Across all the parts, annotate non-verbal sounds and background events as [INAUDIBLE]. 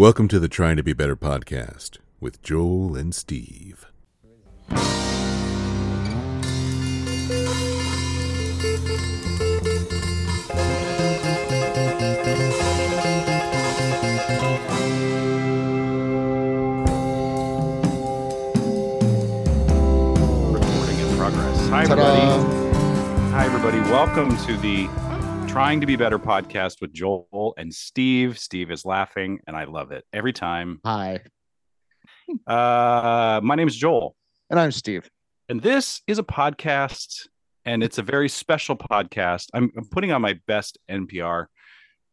Welcome to the Trying to Be Better podcast with Joel and Steve. Recording in progress. Hi, everybody. Hi, everybody. Welcome to the Trying to Be Better podcast with Joel and Steve. Steve is laughing, and I love it every time. Hi, Uh, my name is Joel, and I'm Steve. and this is a podcast, and it's a very special podcast. I'm, I'm putting on my best NPR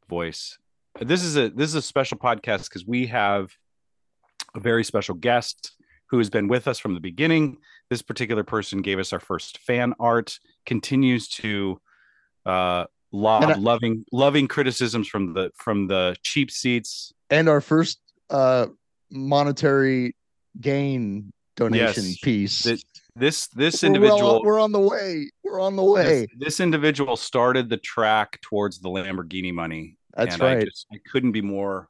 voice. This is a this is a special podcast because we have a very special guest who has been with us from the beginning. This particular person gave us our first fan art, continues to uh And I- loving loving criticisms from the from the cheap seats. And our first uh monetary gain donation Yes. piece. This this this We're well- individual we're on the way. We're on the way. this, this individual started the track towards the Lamborghini money. That's and I right. just I couldn't be more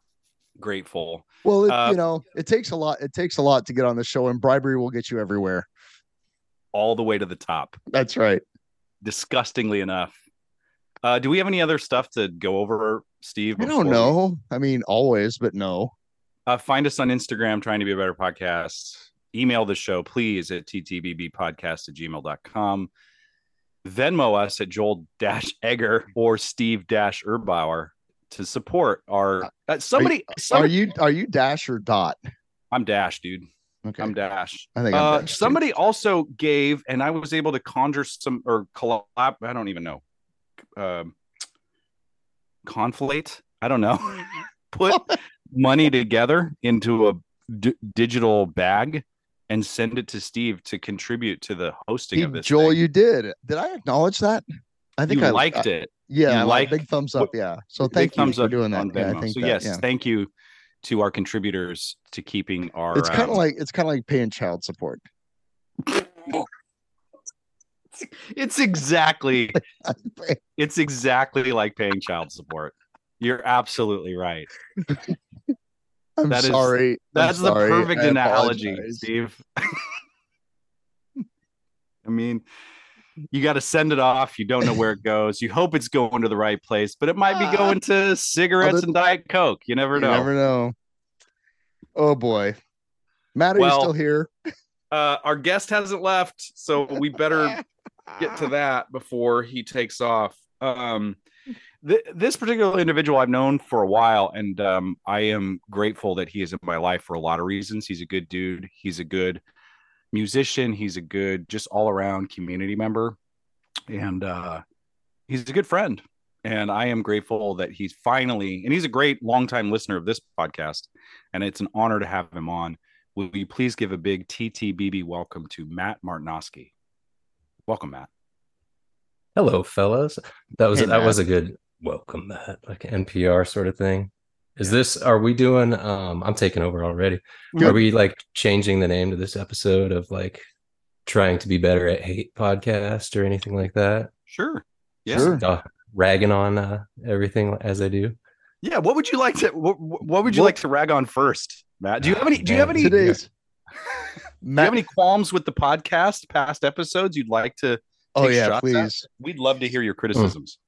grateful. well, it, uh, you know, it takes a lot. It takes a lot to get on the show, and bribery will get you everywhere. all the way to the top. That's right. Disgustingly enough. Uh, do we have any other stuff to go over, Steve? I don't we- know. I mean, always, but no. Uh, find us on Instagram, trying to be a better podcast. Email the show, please, at ttbbpodcast at gmail.com. Venmo us at Joel Dash Egger or Steve Dash Erbauer to support our. Uh, somebody, Are somebody you are you dash or dot? I'm Dash, dude. Okay. I'm Dash. I think Uh, Dash, somebody also gave, and I was able to conjure some or collab. I don't even know. Um, conflate. I don't know. [LAUGHS] Put money together into a d- digital bag and send it to Steve to contribute to the hosting Hey, of this. Joel, thing. you did. Did I acknowledge that? I think you I liked I- it. Yeah, you I like like big thumbs up. Yeah. So thank you thumbs for up doing that. Yeah, I think so that, yes, yeah. thank you to our contributors to keeping our. It's kind of um, like it's kind of like paying child support. [LAUGHS] it's exactly [LAUGHS] it's exactly like paying child support. You're absolutely right. [LAUGHS] I'm That is- sorry. I'm That's the sorry. perfect I analogy, apologize. Steve. [LAUGHS] I mean, you got to send it off. You don't know where it goes. You hope it's going to the right place, but it might be going to cigarettes and Diet Coke. You never You know. never know. Oh boy, Matt, are Well- you still here? Uh, our guest hasn't left, so we better get to that before he takes off. Um, th- this particular individual I've known for a while, and um, I am grateful that he is in my life for a lot of reasons. He's a good dude. He's a good musician. He's a good, just all around community member, and uh, he's a good friend. And I am grateful that he's finally, and he's a great longtime listener of this podcast, and it's an honor to have him on. Will you please give a big TTBB welcome to Matt Martinosky? Welcome, Matt. Hello, fellas. That was Hey, that Matt. was a good welcome, Matt, like NPR sort of thing. Is this? Are we doing? Um, I'm taking over already. Good. Are we like changing the name to this episode of like trying to be better at hate podcast or anything like that? Sure. Yes. Sure. Uh, ragging on uh, everything as I do. Yeah. What would you like to? What, what would you What- like to rag on first, Matt? Do you have any? Do you have Man, [LAUGHS] [LAUGHS] any? Do you have any qualms with the podcast, past episodes? You'd like to? oh yeah, shots at? please. We'd love to hear your criticisms.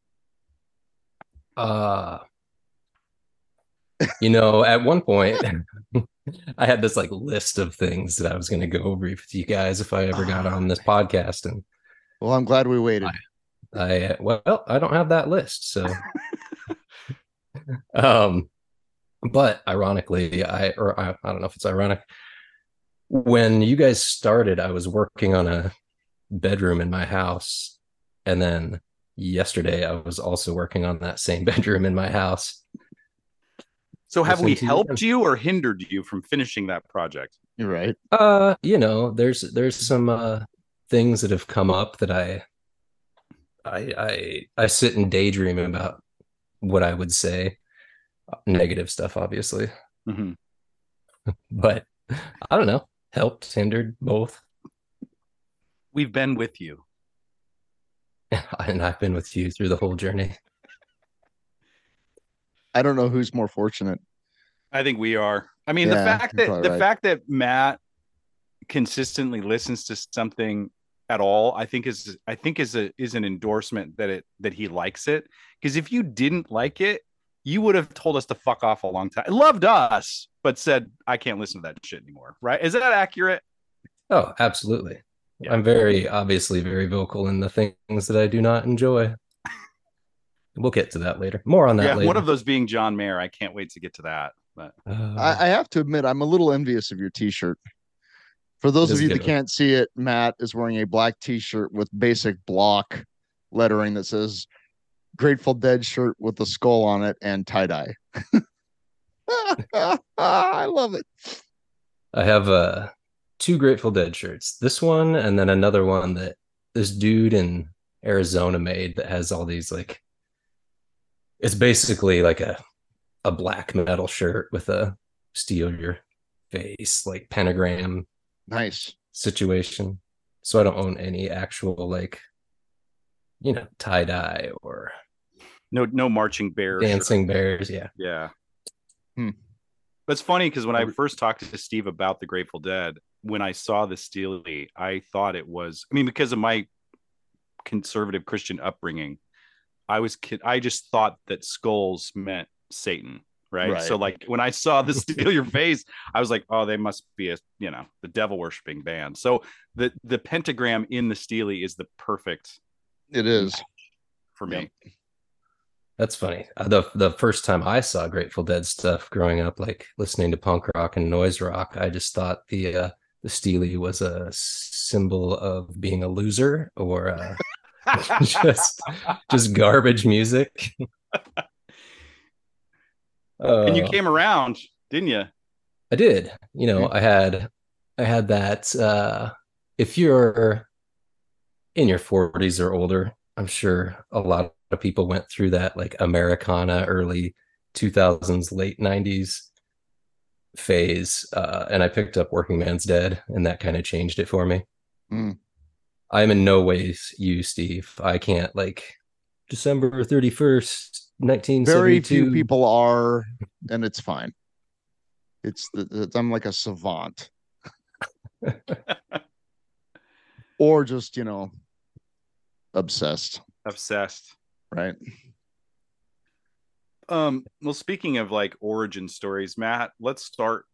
Uh you know, at one point [LAUGHS] I had this like list of things that I was going to go over with you guys if I ever got on this podcast and Well, I'm glad we waited. I uh, well, I don't have that list, so [LAUGHS] um but ironically, I or I, I don't know if it's ironic. When you guys started, I was working on a bedroom in my house and then yesterday I was also working on that same [LAUGHS] bedroom in my house. So, have we Listen to you. helped you or hindered you from finishing that project? You're right. Uh, you know, there's there's some uh things that have come up that I I I I sit and daydream about what I would say. Negative stuff, obviously. Mhm. [LAUGHS] But I don't know. Helped, hindered, both. We've been with you. [LAUGHS] And I've been with you through the whole journey. I don't know who's more fortunate. I think we are. I mean, Yeah, the fact that the right. fact that Matt consistently listens to something at all, I think is I think is a is an endorsement that it that he likes it. Because if you didn't like it, you would have told us to fuck off a long time. Loved us, but said I can't listen to that shit anymore. Right? Is that accurate? Oh, absolutely. Yeah. I'm very obviously very vocal in the things that I do not enjoy. We'll get to that later. More on that yeah. later. One of those being John Mayer. I can't wait to get to that. But Uh, I, I have to admit, I'm a little envious of your T-shirt. For those of you that one. can't see it, Matt is wearing a black T-shirt with basic block lettering that says Grateful Dead shirt with the skull on it and tie dye. [LAUGHS] I love it. I have uh two Grateful Dead shirts. This one and then another one that this dude in Arizona made that has all these like it's basically like a a black metal shirt with a steal your face like pentagram Nice. situation. So I don't own any actual like you know tie dye or no no marching bears shirt. dancing bears. Yeah. Yeah. Hmm. That's funny because when I first talked to Steve about the Grateful Dead, when I saw the Stealie, I thought it was. I mean, because of my conservative Christian upbringing, I was kid. I just thought that skulls meant Satan, right? Right. So like when I saw the Steal Your Face, I was like, oh, they must be a you know the devil worshiping band. So the the pentagram in the Stealie is the perfect It is. for me. That's funny. Uh, the the first time I saw Grateful Dead stuff growing up, like listening to punk rock and noise rock, I just thought the uh, the Stealie was a symbol of being a loser or uh, [LAUGHS] just just garbage music. [LAUGHS] and you Uh, came around, didn't you? I did. You know, I had I had that uh if you're in your 40s or older, I'm sure a lot of people went through that like Americana early 2000s late 90s phase uh and I picked up Workingman's Dead and that kind of changed it for me. Mm. I'm in no ways you Steve. I can't like December 31st 1972 Very few people are, and it's fine. It's the, the I'm like a savant. [LAUGHS] or just, you know, obsessed, Obsessed. right? Um, well, speaking of like origin stories, Matt, let's start.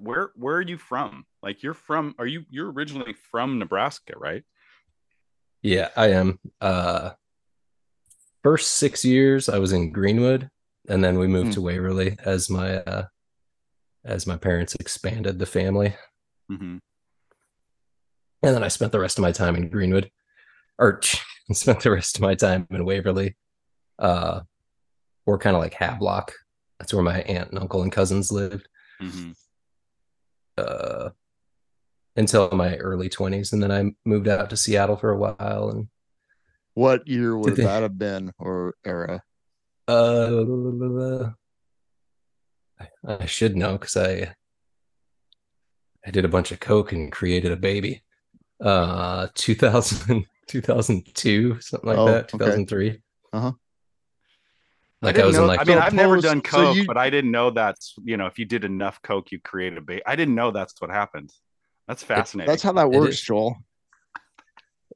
Where where are you from? Like you're from? Are you you're originally from Nebraska, right? Yeah, I am. Uh first 6 years I was in Greenwood and then we moved Hmm. to Waverly as my uh as my parents expanded the family. Mm-hmm. And then I spent the rest of my time in Greenwood or [LAUGHS] spent the rest of my time in Waverly. Uh or kind of like Havelock. That's where my aunt and uncle and cousins lived. Mm-hmm. Uh until my early 20s and then I moved out to Seattle for a while and What year would they- that have been or era? Uh, I, I should know because I I did a bunch of coke and created a baby. Uh, 2000, 2002, something like Oh, that. okay. 2003. Uh-huh. Like I, was in like I mean, I've never post- done so coke, you- but I didn't know that's you know if you did enough coke, you created a baby. I didn't know that's what happened. That's fascinating. That's how that works. Joel.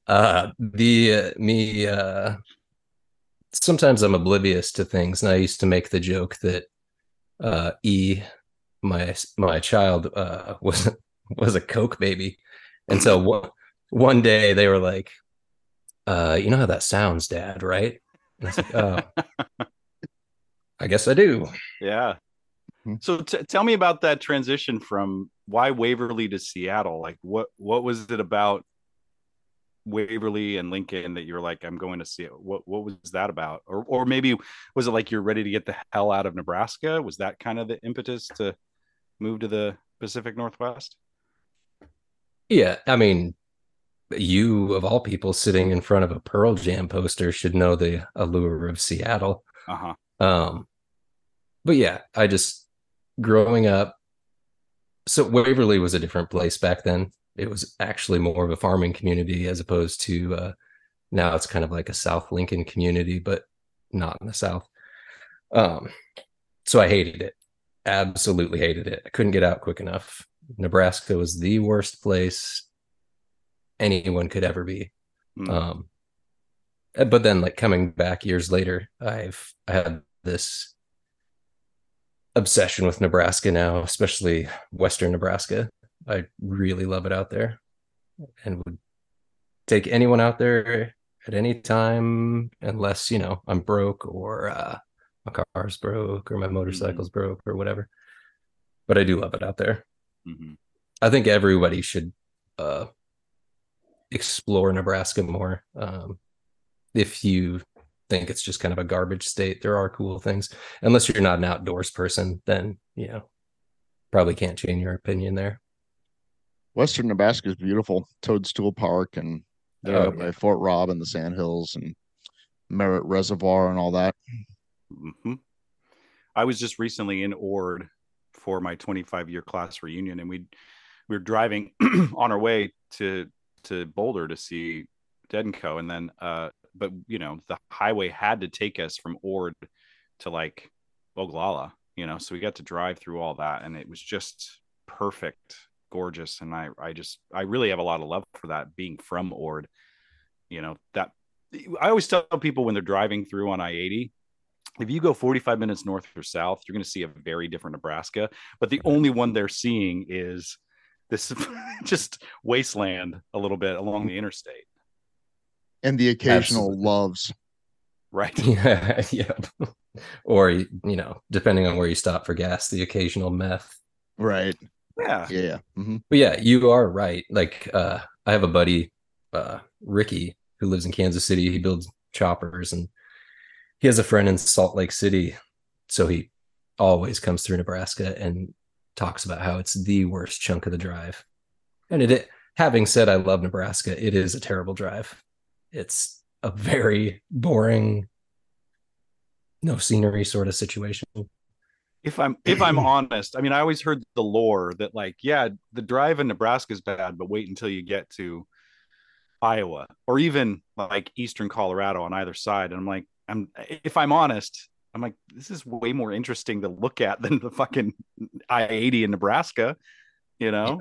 uh the uh, me uh sometimes I'm oblivious to things and I used to make the joke that uh E my my child uh [LAUGHS] was was a coke baby and so [CLEARS THROAT] one, one day they were like uh you know how that sounds dad right and I like [LAUGHS] oh I guess I do yeah. Mhm. So t- tell me about that transition from why Waverly to Seattle. Like what what was it about Waverly and Lincoln that you're like I'm going to see it? What what was that about? Or or maybe was it like you're ready to get the hell out of Nebraska? Was that kind of the impetus to move to the Pacific Northwest? yeah I mean you of all people sitting in front of a Pearl Jam poster should know the allure of Seattle Uh-huh. Um, but yeah, I just growing up. So Waverly was a different place back then. It was actually more of a farming community as opposed to uh, now it's kind of like a South Lincoln community, but not in the South. Um, so I hated it. absolutely hated it. I couldn't get out quick enough. Nebraska was the worst place anyone could ever be. Mm. Um, but then like coming back years later, I've I had this obsession with Nebraska now, especially Western Nebraska. I really love it out there, and would take anyone out there at any time, unless you know I'm broke or uh, my car's broke or my motorcycle's broke or whatever. But I do love it out there. Mhm. I think everybody should uh, explore Nebraska more. Um, if you think it's just kind of a garbage state, there are cool things. Unless you're not an outdoors person, then you know probably can't change your opinion there. Western Nebraska is beautiful. Toadstool Park and they're Oh, up yeah. Fort Robb and the Sandhills and Merritt Reservoir and all that. hmm I was just recently in Ord for my 25 year class reunion, and we we were driving [CLEARS THROAT] on our way to to Boulder to see Dead and Co. And then, uh, but you know, the highway had to take us from Ord to like Oglala, you know, so we got to drive through all that, and it was just perfect, gorgeous, and I I just I really have a lot of love for that being from Ord, you know that. I always tell people when they're driving through on I 80, if you go 45 minutes north or south, you're going to see a very different Nebraska. But the only one they're seeing is this [LAUGHS] just wasteland a little bit along the interstate, And the occasional Absolutely. loves. right? [LAUGHS] Yeah, yeah. Or you know, depending on where you stop for gas, the occasional meth. Right. Yeah. Yeah. hmm But yeah, you are right. Like uh I have a buddy, uh Ricky, who lives in Kansas City. He builds choppers and he has a friend in Salt Lake City. So he always comes through Nebraska and talks about how it's the worst chunk of the drive. And it having said I love Nebraska, it is a terrible drive. It's a very boring, no scenery sort of situation. If I'm if I'm [CLEARS THROAT] honest, I mean, I always heard the lore that like, yeah, the drive in Nebraska is bad, but wait until you get to Iowa or even like eastern Colorado on either side. And I'm like, I'm if I'm honest, I'm like, this is way more interesting to look at than the fucking I 80 in Nebraska, you know?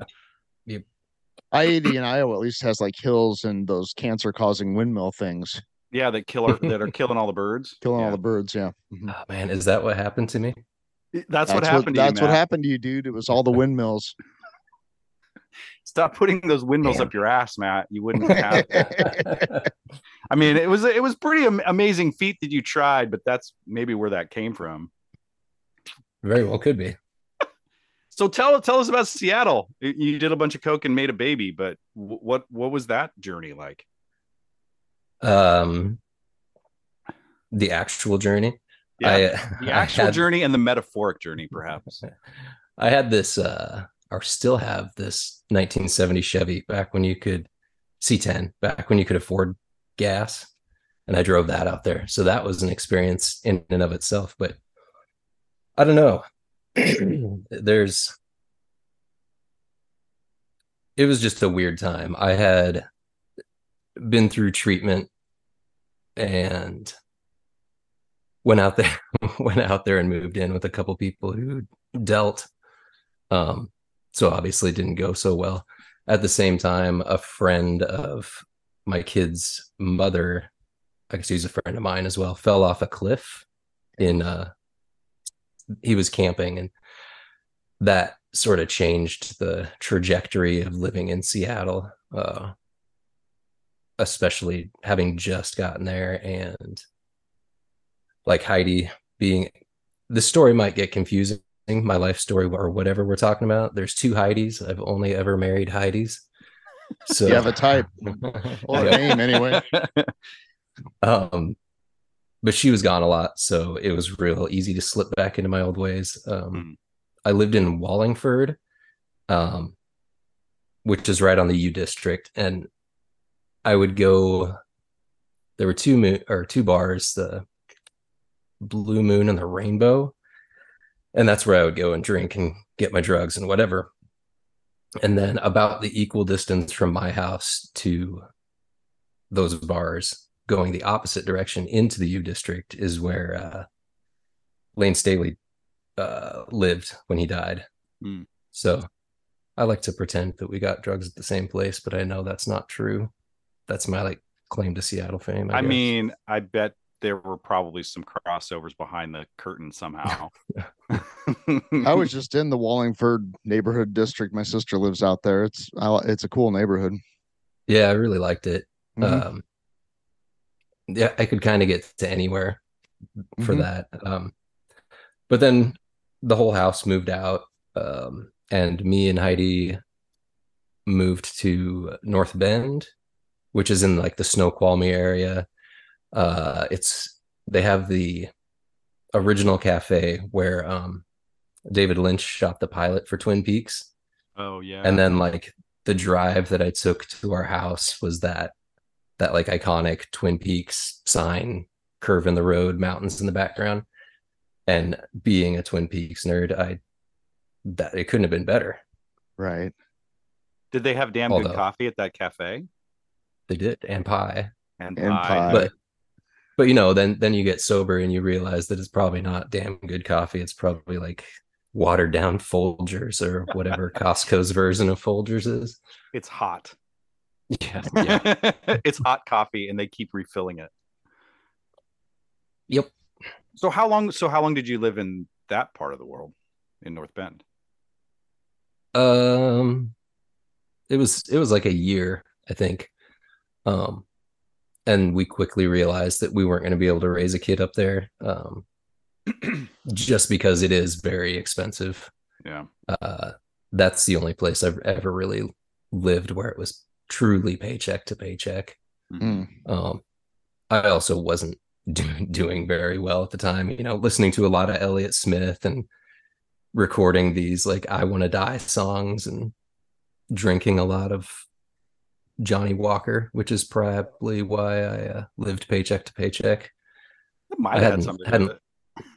I 80 in Iowa at least has like hills and those cancer causing windmill things, Yeah, that kill that are killing all the birds. [LAUGHS] killing all the birds. Yeah. Oh man, is that what happened to me? That's, what happened to that's you. what happened to you, dude. It was all the windmills. Stop putting those windmills Damn. up your ass, Matt. You wouldn't [LAUGHS] have. I mean, it was it was pretty amazing feat that you tried, but that's maybe where that came from. Very well could be. [LAUGHS] So tell tell us about Seattle. You- did a bunch of coke and made a baby, but what what was that journey like? Um the actual journey. Yeah, I, the [LAUGHS] actual had- journey and the metaphoric journey, perhaps. I had this uh or still have this 1970 Chevy back when you could C10, back when you could afford gas. And I drove that out there. So that was an experience in and of itself. But I don't know. [CLEARS THROAT] There's it was just a weird time. I had been through treatment and went out there [LAUGHS] went out there and moved in with a couple people who dealt um so obviously didn't go so well. At the same time a friend of my kid's mother i guess he's a friend of mine as well fell off a cliff in uh he was camping and that sort of changed the trajectory of living in seattle uh especially having just gotten there and like Heidi being the story might get confusing, my life story or whatever we're talking about. There's two Heidis. I've only ever married Heidis. So You have a type [LAUGHS] or a name anyway. [LAUGHS] um but she was gone a lot, so it was real easy to slip back into my old ways. Um Mm. I lived in Wallingford, um, which is right on the U district, and I would go. There were two mo- or two bars, the Blue Moon and the Rainbow, and that's where I would go and drink and get my drugs and whatever. And then about the equal distance from my house to those bars, going the opposite direction into the U district, is where uh, Layne Staley uh, lived when he died. Hmm. So I like to pretend that we got drugs at the same place, but I know that's not true. That's my like claim to Seattle fame. I, I mean, I bet there were probably some crossovers behind the curtain somehow. [LAUGHS] I was just in the Wallingford neighborhood district. My sister lives out there. It's I, it's a cool neighborhood. yeah, I really liked it. Mhm. Um, yeah, I could kind of get to anywhere for Mhm. that. Um, but then the whole house moved out, um, and me and Heidi moved to North Bend, which is in like the Snoqualmie area. Uh, it's they have the original cafe where um, David Lynch shot the pilot for Twin Peaks. oh yeah. and then like the drive that I took to our house was that that like iconic Twin Peaks sign, curve in the road, mountains in the background. And being a Twin Peaks nerd, I that it couldn't have been better. Right. did they have damn Although- good coffee at that cafe? They did, and pie. And, And pie. pie. But but you know, then then you get sober and you realize that it's probably not damn good coffee. It's probably like watered down Folgers or whatever [LAUGHS] Costco's version of Folgers is. it's hot. Yeah, [LAUGHS] yeah. it's hot coffee and they keep refilling it. Yep. So how long so how long did you live in that part of the world in North Bend? Um, it was it was like a year, I think. Um, and we quickly realized that we weren't going to be able to raise a kid up there. Um, [CLEARS THROAT] just because it is very expensive. Yeah. Uh, that's the only place I've ever really lived where it was truly paycheck to paycheck. Mm. Um, I also wasn't [LAUGHS] doing doing very well at the time. You know, listening to a lot of Elliott Smith and recording these like "I Want to Die" songs and drinking a lot of Johnnie Walker, which is probably why I uh, lived paycheck to paycheck. It might I have had hadn't- something hadn't-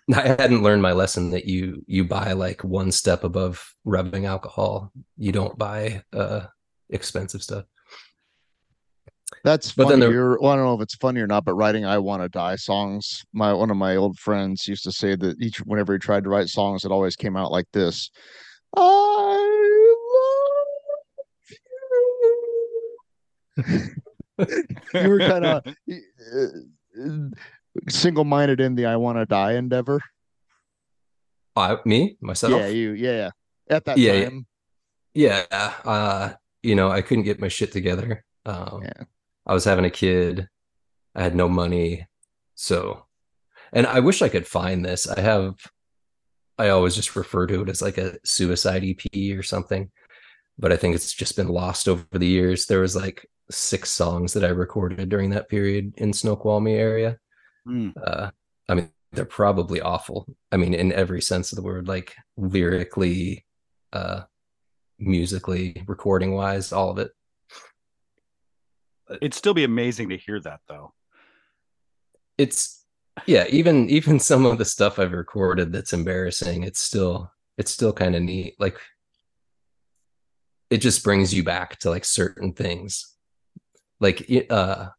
[LAUGHS] I hadn't learned my lesson that you you buy like one step above rubbing alcohol. You don't buy uh expensive stuff. That's But then funny. there- Well, I don't know if it's funny or not, but writing "I Want to Die" songs. My one of my old friends used to say that each whenever he tried to write songs, it always came out like this: "I [LAUGHS] you." were kind of single-minded in the "I Want to Die" endeavor. I me myself. Yeah, you. Yeah, at that Yeah, yeah. yeah uh you know i couldn't get my shit together um Yeah. i was having a kid i had no money so and i wish i could find this i have i always just refer to it as like a suicide ep or something but i think it's just been lost over the years there was like six songs that i recorded during that period in snoqualmie area. Hmm. uh i mean they're probably awful. I mean in every sense of the word like lyrically uh musically recording wise all of it. It'd still be amazing to hear that though. it's yeah even [LAUGHS] even some of the stuff i've recorded that's embarrassing it's still it's still kind of neat. Like it just brings you back to like certain things like uh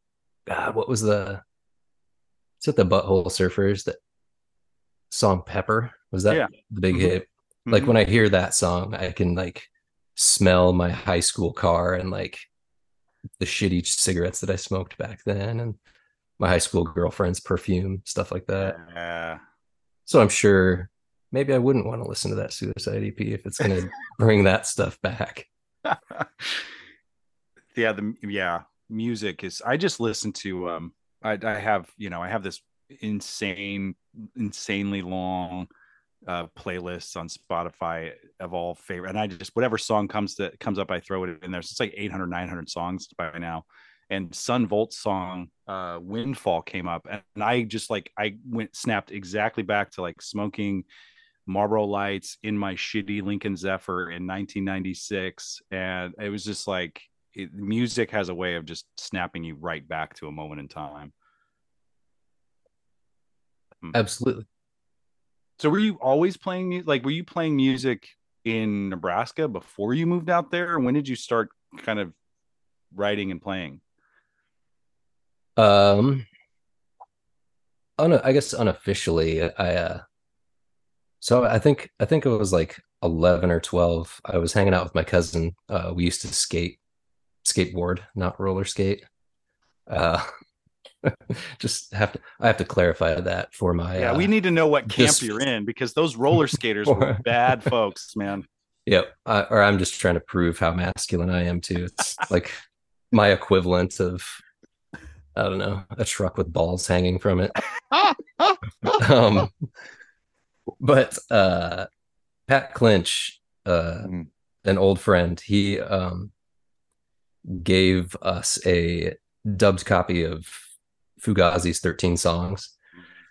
god what was the is it the butthole surfers that song pepper was that Yeah. the big Mhm. hit like Mhm. when i hear that song i can like smell my high school car and like the shitty cigarettes that i smoked back then and my high school girlfriend's perfume stuff like that Yeah. so i'm sure maybe i wouldn't want to listen to that suicide ep if it's going [LAUGHS] to bring that stuff back [LAUGHS] yeah the yeah music is i just listen to um i i have you know i have this insane insanely long uh playlists on spotify of all favorite and i just whatever song comes to comes up i throw it in there. So it's like 800 900 songs by now. And Son Volt's song uh windfall came up and i just like i went snapped exactly back to like smoking Marlboro Lights in my shitty Lincoln Zephyr in 1996, and it was just like it, music has a way of just snapping you right back to a moment in time. absolutely So, were you always playing like were you playing music in Nebraska before you moved out there? When did you start kind of writing and playing? um un- i guess unofficially i uh So I think I think it was like 11 or 12. I was hanging out with my cousin. Uh, we used to skate, skateboard, not roller skate. Uh, [LAUGHS] just have to I have to clarify that for my Yeah, uh, we need to know what camp this- you're in because those roller skaters were [LAUGHS] bad folks, man. Yep. I, or I'm just trying to prove how masculine I am too. It's [LAUGHS] like my equivalent of, I don't know, a truck with balls hanging from it. um, but uh, Pat Clinch, uh, Mhm. an old friend, he um, gave us a dubbed copy of Fugazi's 13 songs.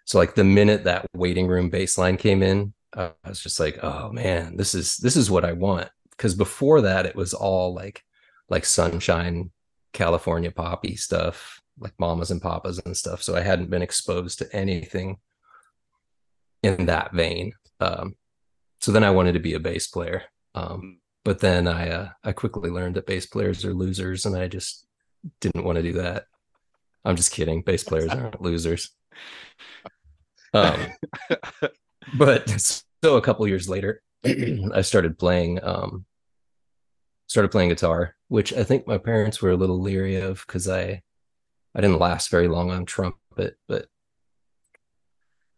So like the minute that waiting room bass line came in, I was just like, oh man, this is this is what I want. Because before that, it was all like like sunshine, California poppy stuff, like mamas and papas and stuff. So I hadn't been exposed to anything in that vein. Um, so then I wanted to be a bass player. Um, but then I uh, I quickly learned that bass players are losers, and I just didn't want to do that. I'm just kidding. Bass players [LAUGHS] aren't losers. Um, but so a couple years later, [CLEARS THROAT] I started playing um, started playing guitar, which I think my parents were a little leery of because I I didn't last very long on trumpet, but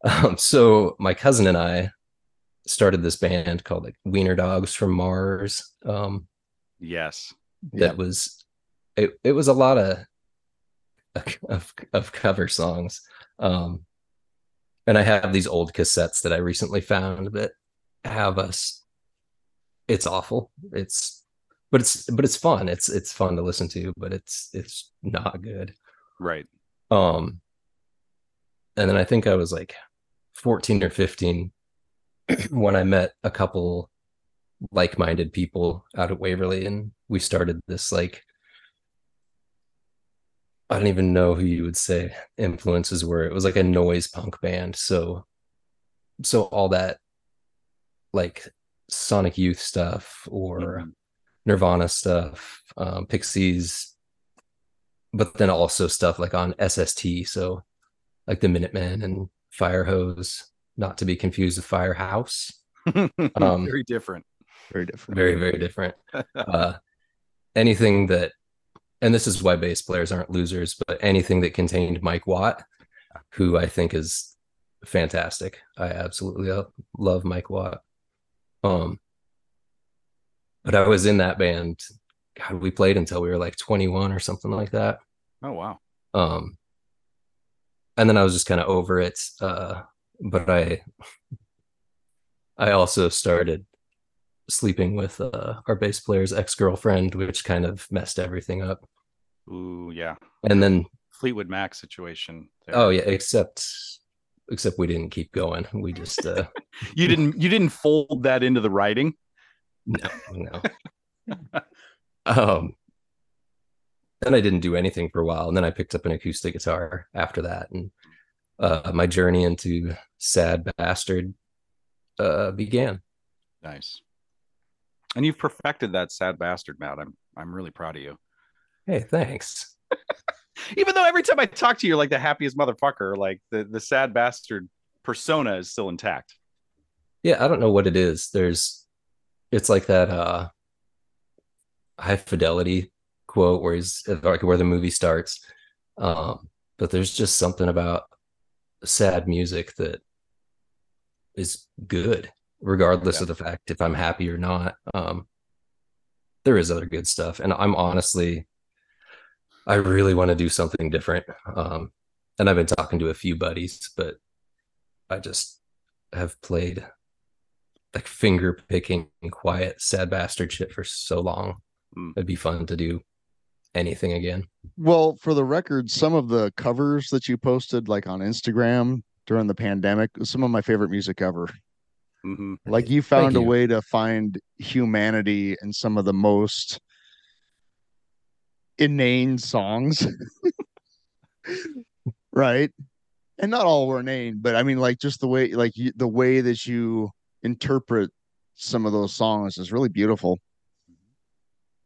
um, so my cousin and I started this band called like Wiener Dogs from Mars. Um, Yes. that Yep. was it, it was a lot [LAUGHS] of of, of cover songs um and i have these old cassettes that i recently found that have us it's awful it's but it's but it's fun it's it's fun to listen to but it's it's not good Right. um and then i think i was like 14 or 15 [CLEARS THROAT] when i met a couple like-minded people out at waverly and we started this like i don't even know who you would say influences were it was like a noise punk band so so all that like sonic youth stuff or Mhm. Nirvana stuff, um, Pixies, but then also stuff like on SST. So like the Minutemen and Firehose, not to be confused with Firehouse. [LAUGHS] Um, Very different. Very different. Very, very different. Uh, anything that, and this is why bass players aren't losers, but anything that contained Mike Watt, who I think is fantastic. I absolutely love Mike Watt. Um, but I was in that band. God, we played until we were like 21 or something like that. Oh wow. Um, and then I was just kind of over it. Uh, but I, I also started sleeping with uh, our bass player's ex-girlfriend, which kind of messed everything up. Ooh, yeah. And then, Fleetwood Mac situation. there. oh yeah, except, except we didn't keep going. We just, uh, [LAUGHS] You didn't you didn't fold that into the writing? no, no. um, then I didn't do anything for a while, and then I picked up an acoustic guitar after that, and uh, my journey into sad bastard uh, began. Nice. And you've perfected that sad bastard, Matt. I'm I'm really proud of you. Hey, thanks. [LAUGHS] Even though every time I talk to you, you're like the happiest motherfucker, like the, the sad bastard persona is still intact. Yeah, I don't know what it is. There's, it's like that uh, high fidelity quote where he's like where the movie starts. Um, but there's just something about sad music that is good, regardless Yeah. of the fact if I'm happy or not. Um, there is other good stuff, and I'm honestly, I really want to do something different. Um, and I've been talking to a few buddies, but I just have played like finger picking, quiet, sad bastard shit for so long. Mm. It'd be fun to do anything again. Well, for the record, some of the covers that you posted, like on Instagram during the pandemic, some of my favorite music ever. Mhm. Like you found a you. way to find humanity in some of the most inane songs. [LAUGHS] right? And not all were inane, but I mean like just the way like you, the way that you interpret some of those songs is really beautiful.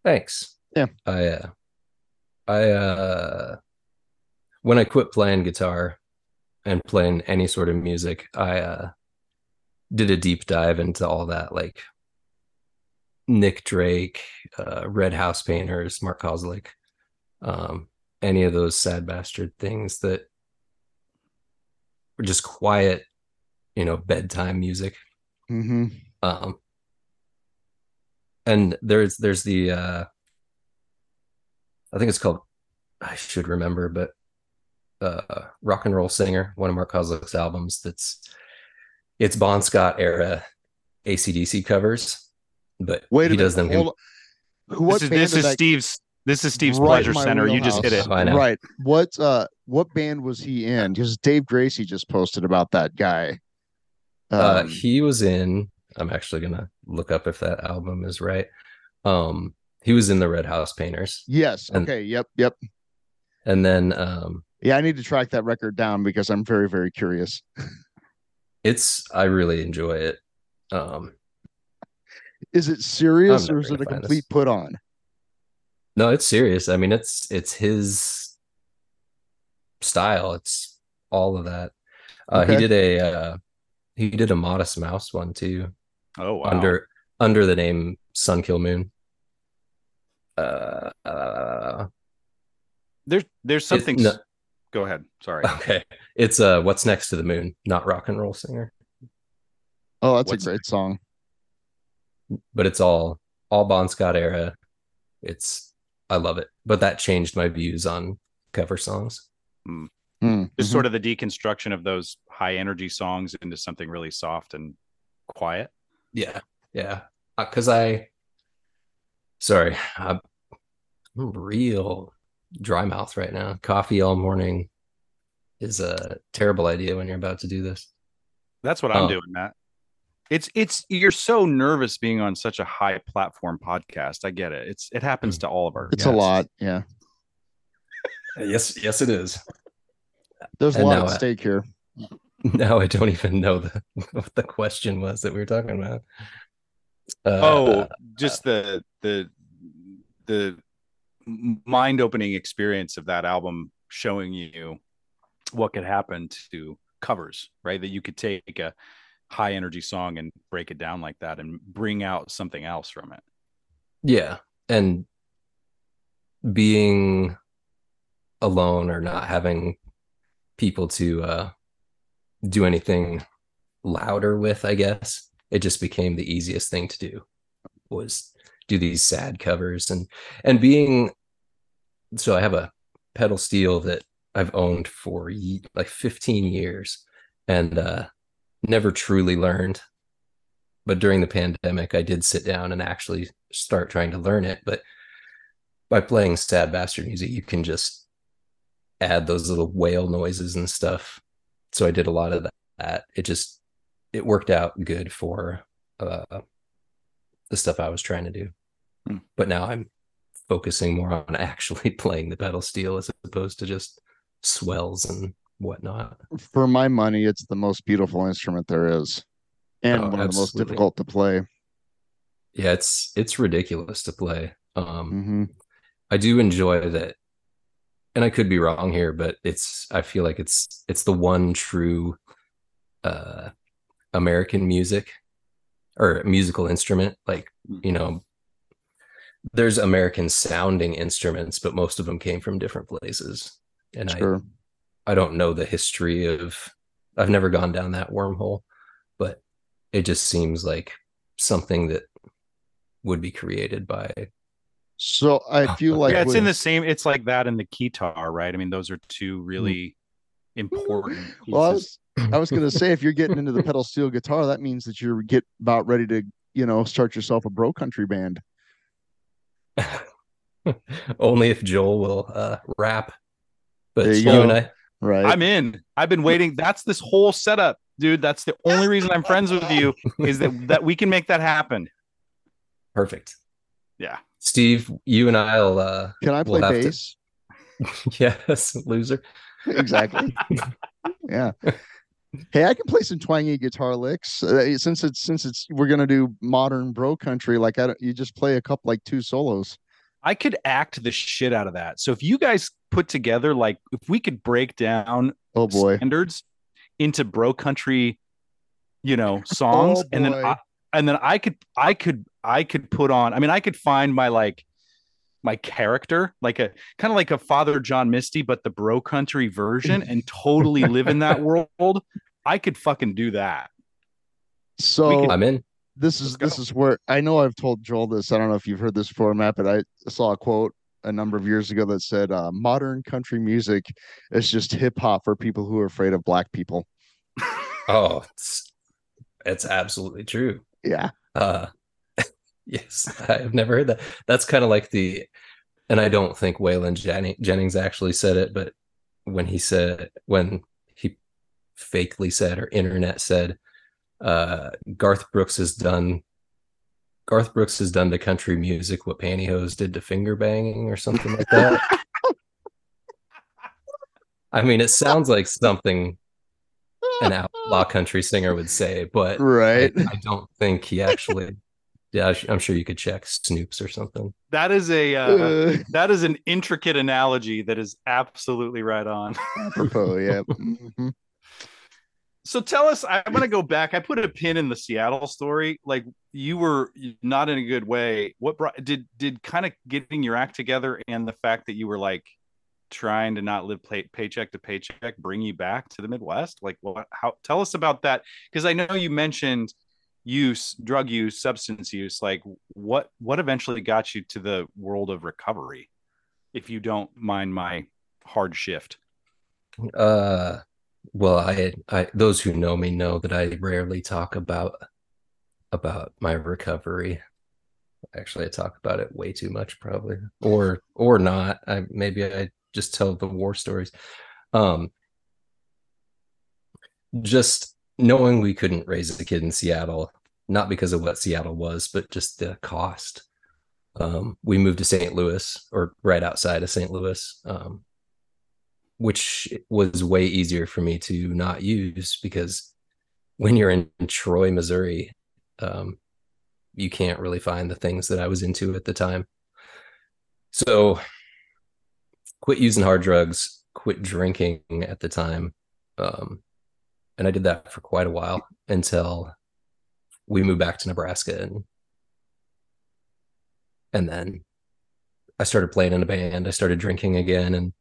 Thanks. Yeah. I uh I uh when I quit playing guitar and playing any sort of music, I uh did a deep dive into all that, like Nick Drake, uh, Red House Painters, Mark Kozelek, um, any of those sad bastard things that were just quiet, you know, bedtime music. hmm Um, and there's there's the uh, I think it's called I should remember, but uh, rock and roll singer, one of Mark Kozelek's albums. That's it's Bon Scott era ACDC covers, but Wait a he minute. does them. hold. Who- What this is this is that- Steve's this is Steve's Right pleasure center. You just hit it. wheelhouse. I know. Right. What uh what band was he in? Because Dave Gracie just posted about that guy. uh, Um, he was in. I'm actually gonna look up if that album is right. Um, he was in the Red House Painters, yes. and- Okay. Yep. Yep. and then um, Yeah, I need to track that record down because I'm very, very curious. it's I really enjoy it. Um, Is it serious or is it a complete this. put on? No, it's serious. I mean, it's it's his style. It's all of that. Uh, He did a uh, he did a Modest Mouse one too Oh wow. under under the name Sun Kil Moon. Uh, uh, there's there's something. no- Go ahead. Sorry. okay, it's uh, what's next to the moon, not rock and roll singer, Oh, that's What's- a great song. but it's all all Bon Scott era. It's I love it, but that changed my views on cover songs. Hmm, Just mhm. sort of the deconstruction of those high energy songs into something really soft and quiet. Yeah, yeah. Because I, sorry, I'm I'm real dry mouth right now. Coffee all morning is a terrible idea when you're about to do this. That's what I'm Oh. doing, Matt. It's it's you're so nervous being on such a high platform podcast. I get it. It's it happens to all of our It's a lot. Yeah. [LAUGHS] Yes, yes, it is. There's a lot now at I- stake here. [LAUGHS] Now I don't even know the [LAUGHS] what the question was that we were talking about. Uh, Oh, just the the the mind opening experience of that album showing you what could happen to covers, right? That you could take a high energy song and break it down like that and bring out something else from it. Yeah. And being alone or not having people to uh, do anything louder with, I guess, it just became the easiest thing to do was do these sad covers. And and being so I have a pedal steel that I've owned for like 15 years and uh never truly learned. But during the pandemic I did sit down and actually start trying to learn it. But by playing sad bastard music you can just add those little whale noises and stuff. So I did a lot of that. It just it worked out good for uh the stuff I was trying to do Hmm. but now I'm focusing more on [LAUGHS] actually playing the pedal steel as opposed to just swells and whatnot. For my money, it's the most beautiful instrument there is. And Oh, one of the most difficult to play. Yeah, it's it's ridiculous to play. Um hmm I do enjoy that and I could be wrong here, but it's I feel like it's it's the one true uh American music or musical instrument like, you know, there's American sounding instruments, but most of them came from different places. And I Sure. I don't know the history of I've never gone down that wormhole, but it just seems like something that would be created by So I feel like yeah, it's in the same. It's like that and the guitar, right? I mean, those are two really important. Pieces. [LAUGHS] Well, I was I was gonna say if you're getting [LAUGHS] into the pedal steel guitar, that means that you're get about ready to, you know, start yourself a bro country band. [LAUGHS] only if Joel will uh rap. But There you, you and I Right. I'm in. I've been waiting. That's this whole setup, dude. That's the only reason I'm friends with you is that that we can make that happen. perfect. Yeah. Steve, you and I'll uh Can I play we'll have to- bass? [LAUGHS] yes, loser. exactly. [LAUGHS] yeah. Hey, I can play some twangy guitar licks. Uh, since it's since it's we're gonna do modern bro country, like I don't, you just play a couple like two solos. I could act the shit out of that. So if you guys put together, like, if we could break down Oh boy, standards into bro country you know, [LAUGHS] songs, Oh, and then. I, and then I could I could I could put on. I mean, I could find my like my character, like a kind of like a Father John Misty, but the bro country version, and totally live in that [LAUGHS] world. I could fucking do that. So I'm in. this is this is where I know I've told Joel this. I don't know if you've heard this before, Matt, but I saw a quote a number of years ago that said, uh, "Modern country music is just hip hop for people who are afraid of black people." [LAUGHS] Oh, it's, it's absolutely true. Yeah, Uh, yes, [LAUGHS] I've never heard that. That's kind of like the, and I don't think Waylon Jenning, Jennings actually said it, but when he said, when he fakely said or internet said, uh, Garth Brooks has done, Garth Brooks has done to country music what pantyhose did to finger banging or something like that. [LAUGHS] I mean, it sounds like something an outlaw country singer would say, but right. I, I don't think he actually. Yeah, I- I'm sure you could check Snopes or something. That is a uh, that is an intricate analogy that is absolutely right on. [LAUGHS] apropos, yeah. [LAUGHS] Mhm. So tell us, I'm going to go back. I put a pin in the Seattle story. Like you were not in a good way. What brought did did kind of getting your act together and the fact that you were like trying to not live pay, paycheck to paycheck bring you back to the Midwest? Like what? How? Tell us about that because I know you mentioned use, drug use, substance use. Like what? What eventually got you to the world of recovery? If you don't mind my hard shift. Uh, well, I, I, those who know me know that I rarely talk about about my recovery. Actually, I talk about it way too much, probably, or or not. I maybe I just tell the war stories. Um, just knowing we couldn't raise a kid in Seattle, not because of what Seattle was, but just the cost. Um, we moved to St. Louis, or right outside of St. Louis, um, which was way easier for me to not use because when you're in Troy, Missouri, um, you can't really find the things that I was into at the time. So, quit using hard drugs, quit drinking at the time. Um, and I did that for quite a while until we moved back to Nebraska and and then I started playing in a band. I started drinking again and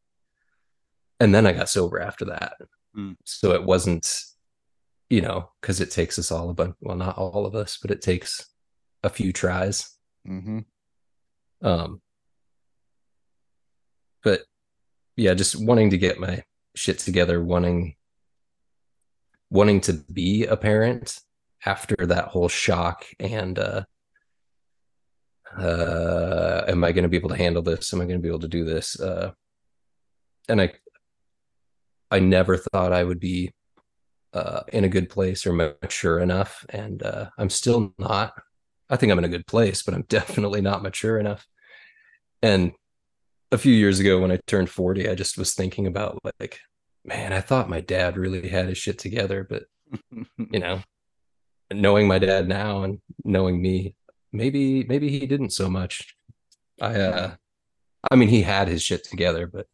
and then I got sober after that. Mm. So it wasn't, you know, because it takes us all a bunch. Well, not all of us, but it takes a few tries. Mhm. Um, but yeah, just wanting to get my shit together, wanting wanting to be a parent after that whole shock and uh uh am I going to be able to handle this? Am I going to be able to do this? Uh and I I never thought I would be uh in a good place or mature enough and uh I'm still not. I think I'm in a good place, but I'm [LAUGHS] definitely not mature enough. And a few years ago when I turned 40, I just was thinking about like, man, I thought my dad really had his shit together, but [LAUGHS] you know, knowing my dad now and knowing me, maybe maybe he didn't so much. I uh I mean he had his shit together, but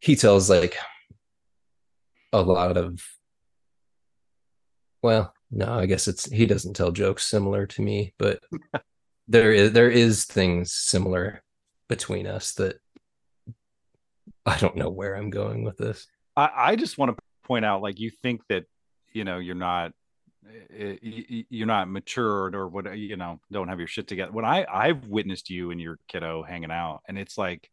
he tells like a lot of well, no, I guess it's he doesn't tell jokes similar to me, but [LAUGHS] there is there is things similar between us that I don't know where I'm going with this. I, I just want to point out, like, you think that, you know, you're not, you're not matured or what, you know, don't have your shit together. When I, I've witnessed you and your kiddo hanging out, and it's like,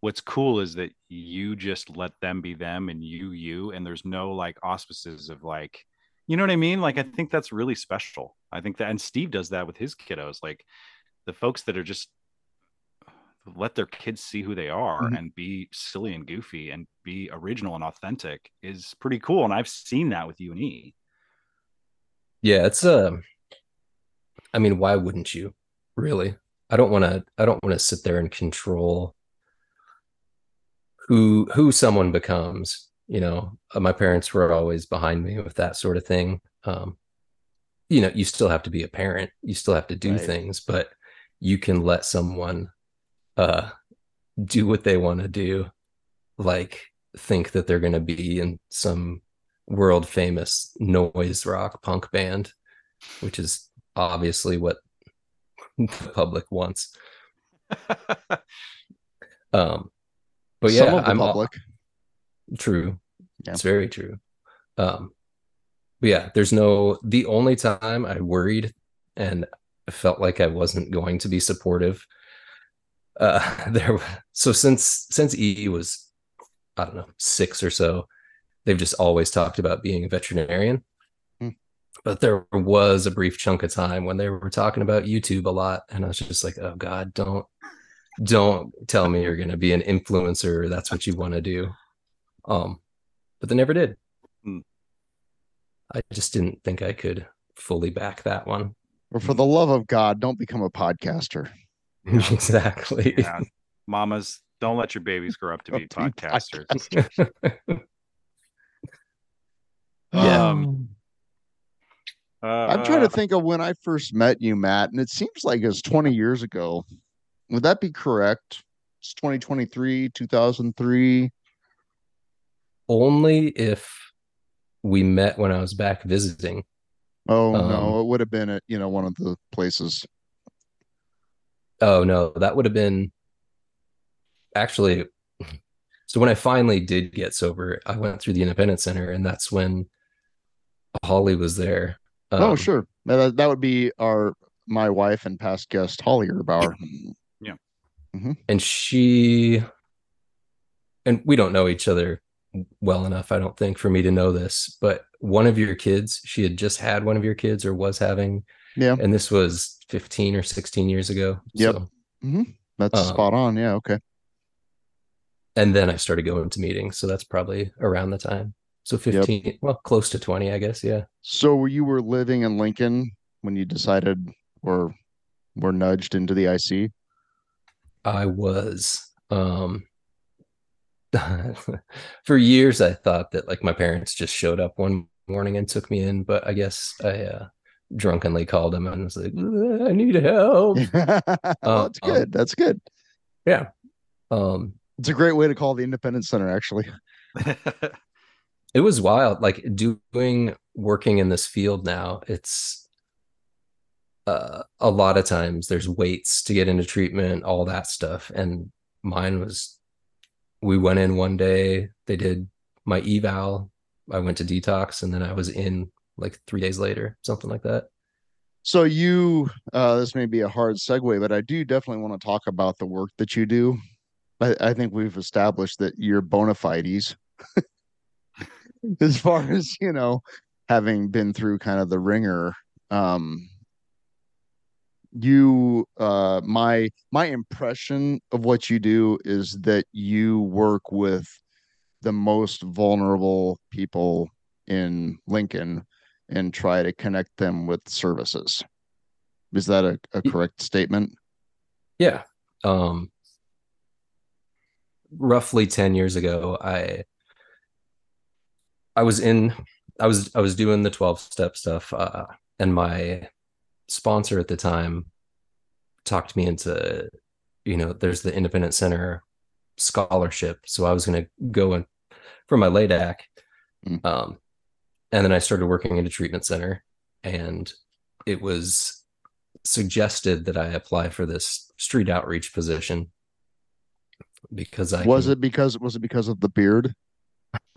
what's cool is that you just let them be them and you, you, and there's no like auspices of like, you know what I mean? Like, I think that's really special. I think that, and Steve does that with his kiddos, like the folks that are just, let their kids see who they are Mhm. and be silly and goofy and be original and authentic is pretty cool. And I've seen that with you and E. Yeah, it's um I mean, why wouldn't you? Really? I don't want to I don't want to sit there and control who who someone becomes, you know. Uh, my parents were always behind me with that sort of thing. Um you know, you still have to be a parent. You still have to do Right. things, but you can let someone uh do what they want to do like think that they're going to be in some world famous noise rock punk band, which is obviously what the public wants. [LAUGHS] Um, but Some yeah, of the I'm all- public. true. Yeah. It's very true. Um, but yeah, there's no. The only time I worried and felt like I wasn't going to be supportive. Uh, [LAUGHS] there. So since since E was, I don't know, six or so, they've just always talked about being a veterinarian. Hmm. But there was a brief chunk of time when they were talking about YouTube a lot, and I was just like, "Oh God, don't, don't tell me you're going to be an influencer. That's what you want to do." Um, but they never did. Hmm. I just didn't think I could fully back that one. Or for the love of God, don't become a podcaster. [LAUGHS] exactly. yeah. Mamas, don't let your babies grow up to be podcasters. [LAUGHS] Yeah. Um, I'm trying to Uh, think of when I first met you, Matt, and it seems like it was 20 years ago. Would that be correct? It's 2023, 2003. Only if we met when I was back visiting. Oh Um, no, it would have been at you know one of the places. Oh no, that would have been actually. So when I finally did get sober, I went through the Independence Center, and that's when Holly was there. oh Um, sure, that, that would be our my wife and past guest Holly Erbauer. [CLEARS THROAT] yeah and she and we don't know each other well enough i don't think for me to know this but one of your kids she had just had one of your kids or was having Yeah. and this was 15 or 16 years ago Yep. so, That's Um, spot on. Yeah, okay. and then i started going to meetings so that's probably around the time so 15 well close to 20 i guess yeah So you were living in Lincoln when you decided or were nudged into the IC? i was um [LAUGHS] for years i thought that like my parents just showed up one morning and took me in but i guess i uh drunkenly called them and was like i need help [LAUGHS] well, Uh, that's good. That's good. yeah um It's a great way to call the Independence Center, actually. [LAUGHS] it was wild like doing working in this field now it's uh, a lot of times there's waits to get into treatment all that stuff and mine was we went in one day they did my eval i went to detox and then i was in like three days later something like that So you, uh, this may be a hard segue, but I do definitely want to talk about the work that you do. I, I think we've established that you're bona fides [LAUGHS] [LAUGHS] as far as, you know, having been through kind of the ringer. Um, you, uh, my, my impression of what you do is that you work with the most vulnerable people in Lincoln and try to connect them with services. Is that a correct statement? yeah um roughly 10 years ago i i was in i was i was doing the 12 step stuff uh and my sponsor at the time talked me into you know there's the independent center scholarship so i was going to go in for my LADAC. Mm. um and then i started working at a treatment center and it was suggested that i apply for this street outreach position because i was can- it because was it because of the beard? [LAUGHS]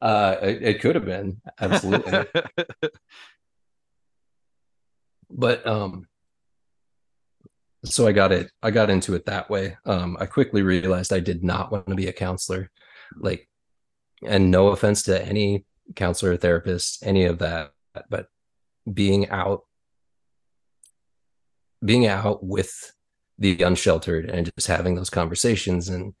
uh it, it could have been. Absolutely. [LAUGHS] But um so i got it i got into it that way. Um i quickly realized i did not want to be a counselor. Like and no offense to any counselor or therapist any of that but being out being out with the unsheltered and just having those conversations and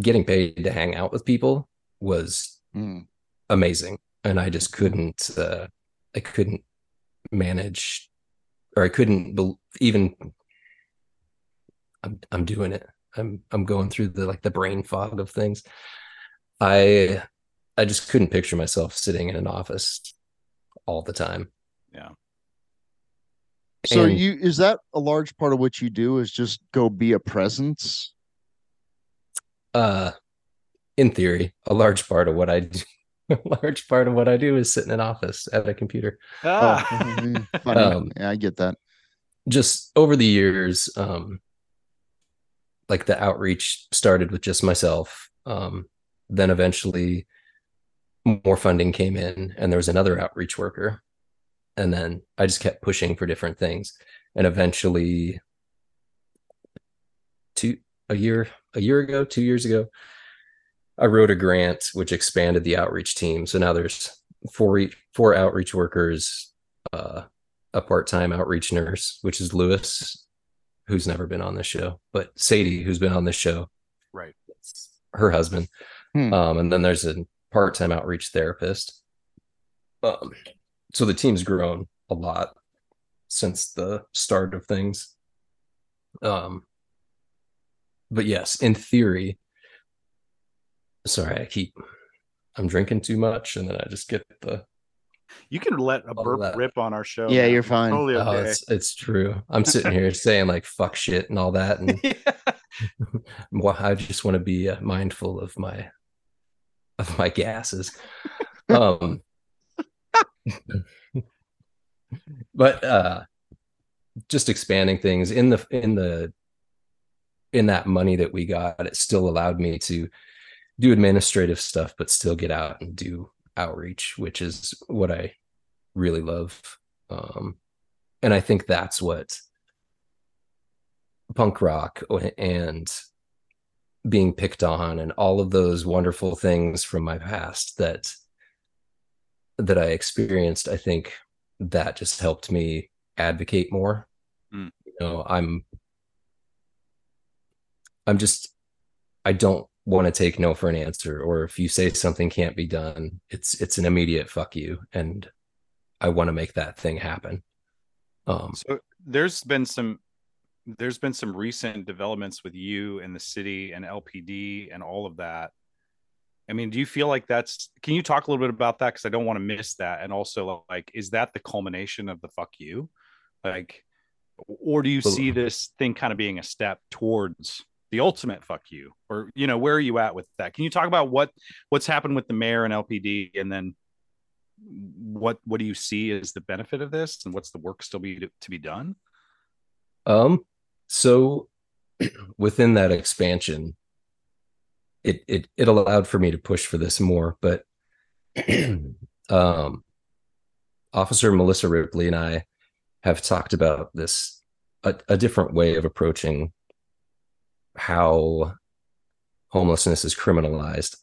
getting paid to hang out with people was Hmm. amazing. And i just couldn't uh i couldn't manage or i couldn't bel even i'm i'm doing it. I'm i'm going through the like the brain fog of things. I i just couldn't picture myself sitting in an office all the time. Yeah. So And- you is that a large part of what you do is just go be a presence? uh in theory a large part of what i do [LAUGHS] A large part of what I do is sit in an office at a computer. Ah. Oh. [LAUGHS] Um, yeah, I get that. Just over the years, um, like the outreach started with just myself. Um, then eventually more funding came in and there was another outreach worker. And then I just kept pushing for different things. And eventually two a year a year ago, two years ago, I wrote a grant which expanded the outreach team. So now there's four four outreach workers, uh, a part-time outreach nurse, which is Lewis, who's never been on this show, but Sadie, who's been on this show, right. her husband. Hmm. Um, and then there's a part-time outreach therapist. Um, so the team's grown a lot since the start of things. Um, but yes, in theory, sorry, I keep I'm drinking too much, and then I just get the You can let a burp rip on our show. Yeah, man. you're fine. Totally oh, okay. it's it's true. I'm sitting here [LAUGHS] saying like fuck shit and all that, and [LAUGHS] well, [LAUGHS] I just want to be uh, mindful of my of my gases. Um, but uh, just expanding things in the in the in that money that we got, it still allowed me to do administrative stuff, but still get out and do outreach, which is what I really love. Um, and I think that's what punk rock and being picked on and all of those wonderful things from my past that that I experienced, I think that just helped me advocate more. Mm. You know, I'm I'm just I don't want to take no for an answer or if you say something can't be done, it's it's an immediate fuck you and I want to make that thing happen. Um So there's been some there's been some recent developments with you and the city and LPD and all of that. I mean, do you feel like that's can you talk a little bit about that because I don't want to miss that and also like is that the culmination of the fuck you? Like or do you see this thing kind of being a step towards the ultimate fuck you or you know where are you at with that? Can you talk about what what's happened with the mayor and lpd and then what what do you see as the benefit of this and what's the work still be to, be done? Um, so [CLEARS THROAT] within that expansion, it it it allowed for me to push for this more, but [CLEARS THROAT] um Officer Melissa Ripley and I have talked about this a, a different way of approaching how homelessness is criminalized.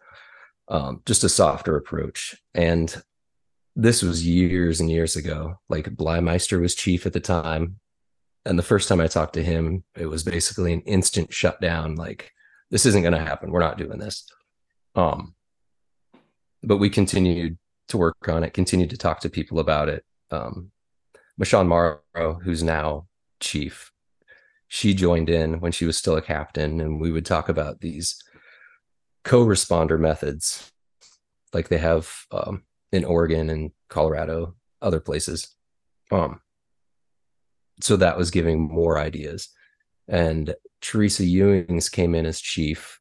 Um, just a softer approach. And this was years and years ago. Like Bliemeister was chief at the time, and the first time I talked to him, it was basically an instant shutdown. Like, this isn't going to happen. We're not doing this. Um, but we continued to work on it, continued to talk to people about it. Um, Michon Morrow, who's now chief, she joined in when she was still a captain, and we would talk about these co-responder methods, like they have um, in Oregon and Colorado, other places. Um, so that was giving more ideas. And Teresa Ewins came in as chief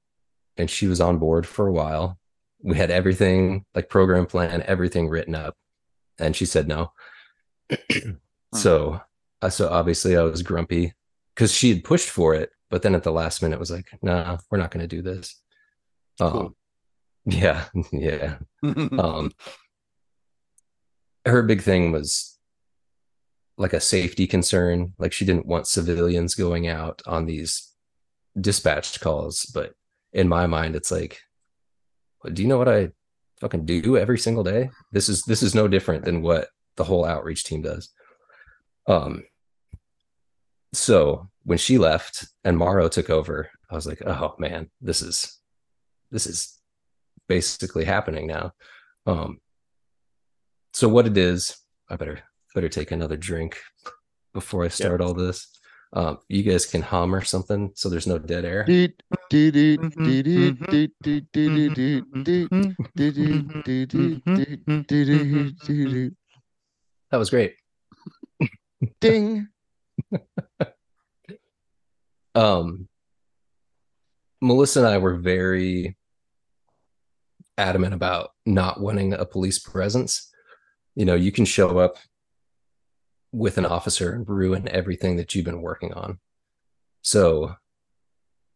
and she was on board for a while. We had everything like program plan everything written up and she said no. [CLEARS THROAT] So uh, so obviously i was grumpy because she had pushed for it but then at the last minute was like nah we're not going to do this. Um Cool. yeah [LAUGHS] yeah. Um her big thing was like a safety concern. Like she didn't want civilians going out on these dispatched calls but in my mind it's like do you know what i fucking do every single day? This is this is no different than what the whole outreach team does. Um so when she left and Morrow took over, I was like, oh man, this is this is basically happening now. Um, so what it is, I better better take another drink before I start all this. Um, you guys can hum or something so there's no dead air. That was great. Ding. [LAUGHS] Um, Melissa and I were very adamant about not wanting a police presence. You know, you can show up with an officer and ruin everything that you've been working on. So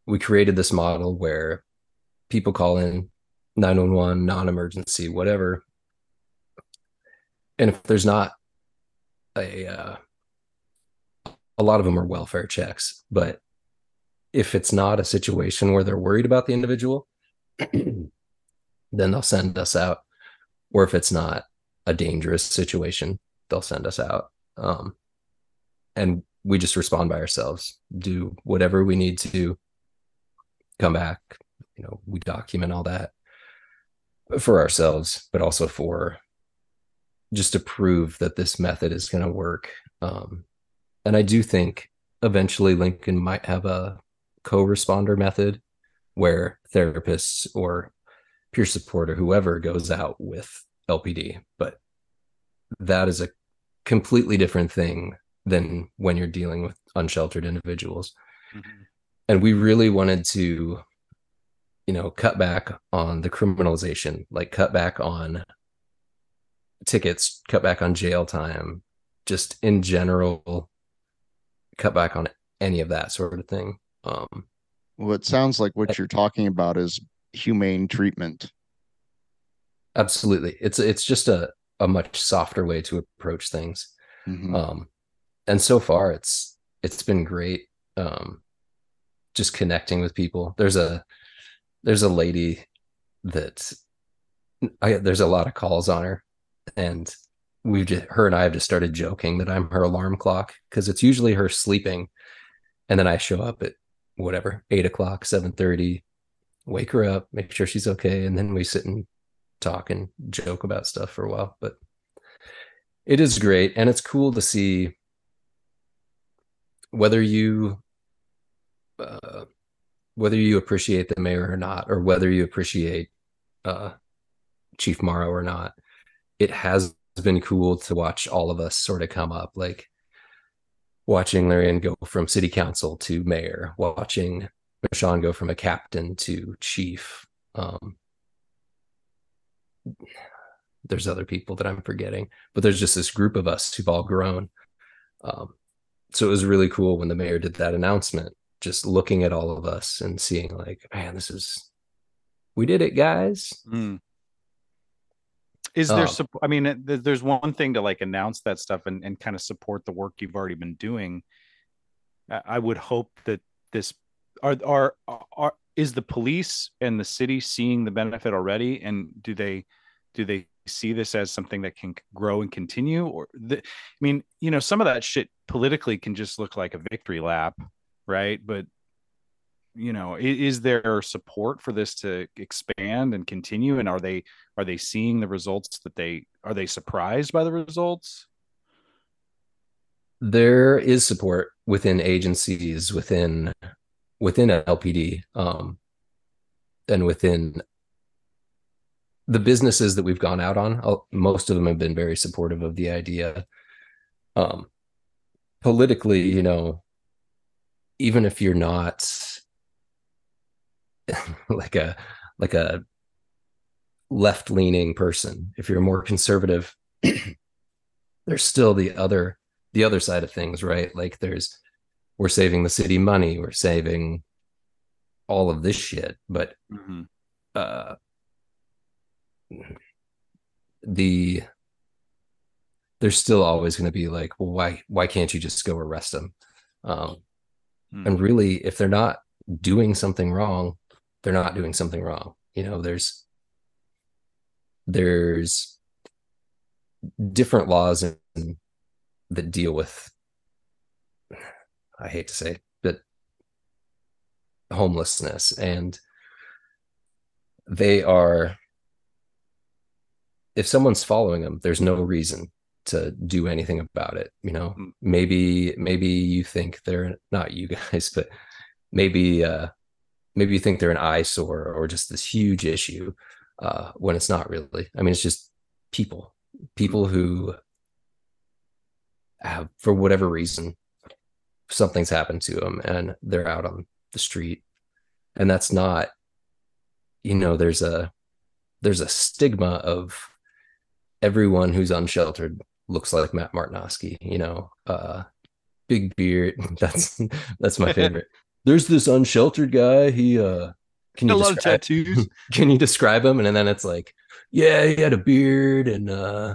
we created this model where people call in 911, non emergency, whatever. And if there's not a, uh, a lot of them are welfare checks, but if it's not a situation where they're worried about the individual, [CLEARS THROAT] then they'll send us out. Or if it's not a dangerous situation, they'll send us out. Um, and we just respond by ourselves, do whatever we need to come back. You know, we document all that for ourselves, but also for just to prove that this method is going to work. Um, and I do think eventually Lincoln might have a co-responder method where therapists or peer support or whoever goes out with LPD, but that is a completely different thing than when you're dealing with unsheltered individuals. Mm-hmm. And we really wanted to, you know, cut back on the criminalization, like cut back on tickets, cut back on jail time, just in general, cut back on any of that sort of thing. Um, well, it sounds like what you're talking about is humane treatment. Absolutely, it's it's just a a much softer way to approach things. Mm-hmm. Um, and so far, it's it's been great. Um, just connecting with people. There's a there's a lady that I there's a lot of calls on her, and we've just her and I have just started joking that I'm her alarm clock because it's usually her sleeping, and then I show up at whatever eight o'clock, seven thirty, wake her up, make sure she's okay, and then we sit and talk and joke about stuff for a while. But it is great, and it's cool to see whether you uh, whether you appreciate the mayor or not, or whether you appreciate uh, Chief Morrow or not. It has been cool to watch all of us sort of come up, like watching Leirion go from city council to mayor, watching Sean go from a captain to chief. Um, there's other people that I'm forgetting, but there's just this group of us who've all grown. Um, so it was really cool when the mayor did that announcement, just looking at all of us and seeing like, man, this is, we did it, guys. Mm. Is there, um, I mean, there's one thing to like announce that stuff and, and kind of support the work you've already been doing. I would hope that this are, are, are, is the police and the city seeing the benefit already? And do they, do they see this as something that can grow and continue or the, i mean you know some of that shit politically can just look like a victory lap right but you know is there support for this to expand and continue? And are they are they seeing the results that they are they surprised by the results? There is support within agencies within within lpd um and within the businesses that we've gone out on, most of them have been very supportive of the idea. Um, politically, you know, even if you're not [LAUGHS] like a like a left leaning person, if you're more conservative, [CLEARS THROAT] there's still the other the other side of things, right? Like there's we're saving the city money, we're saving all of this shit, but mm-hmm. uh the there's still always going to be like well why why can't you just go arrest them um, hmm. and really if they're not doing something wrong they're not doing something wrong you know there's there's different laws in, that deal with i hate to say it, but homelessness and they are if someone's following them, there's no reason to do anything about it. You know, mm. maybe maybe you think they're not you guys, [LAUGHS] but maybe uh maybe you think they're an eyesore or just this huge issue uh when it's not really. I mean, it's just people, people who have for whatever reason something's happened to them and they're out on the street and that's not you know there's a there's a stigma of everyone who's unsheltered looks like Matt Martinosky, you know, uh, big beard. [LAUGHS] That's that's my [LAUGHS] favorite. There's this unsheltered guy. He uh can you I love describe, tattoos. [LAUGHS] can you describe him? And then it's like, yeah, he had a beard and uh,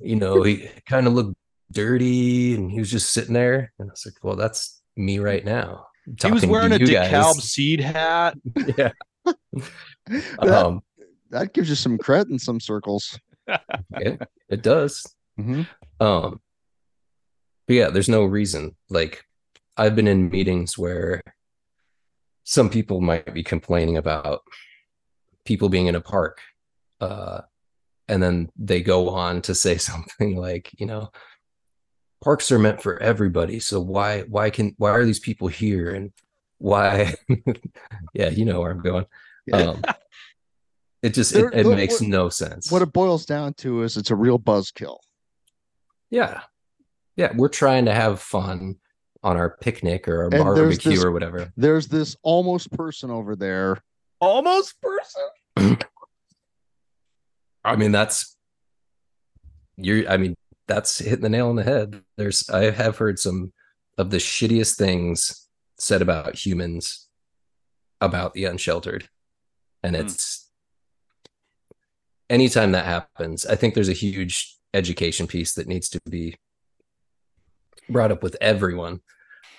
you know, he [LAUGHS] kind of looked dirty and he was just sitting there. And I was like, well, that's me right now. He was talking wearing a you DeKalb guys. seed hat. [LAUGHS] yeah. that, Um, that gives you some credit in some circles. it, it does. Mhm. Um, but yeah, there's no reason. Like, I've been in meetings where some people might be complaining about people being in a park, uh, and then they go on to say [LAUGHS] something like, you know, parks are meant for everybody. So why why can why are these people here and why? [LAUGHS] yeah, you know where I'm going. Yeah. Um, it just There- it, it makes what- no sense. What it boils down to is it's a real buzzkill. Yeah. Yeah. We're trying to have fun on our picnic or our And barbecue this- or whatever. There's this almost person over there. Almost person. [CLEARS THROAT] I mean, that's you're I mean, that's hitting the nail on the head. There's I have heard some of the shittiest things said about humans about the unsheltered. And Hmm. it's anytime that happens, I think there's a huge education piece that needs to be brought up with everyone.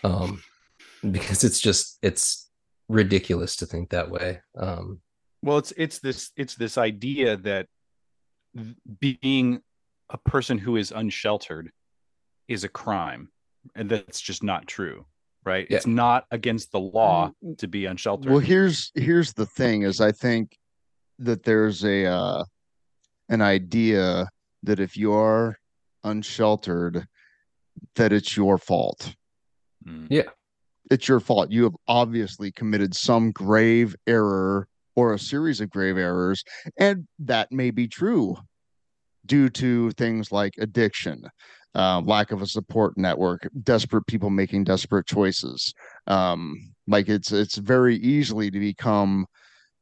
Um because it's just it's ridiculous to think that way. Um Well, it's it's this it's this idea that being a person who is unsheltered is a crime, and that's just not true, right? Yeah. It's not against the law to be unsheltered. Well, here's here's the thing: is I think that there's a uh, an idea that if you are unsheltered, that it's your fault. Yeah. It's your fault. You have obviously committed some grave error or a series of grave errors, and that may be true due to things like addiction, uh, lack of a support network, desperate people making desperate choices. Um, like it's it's very easily to become,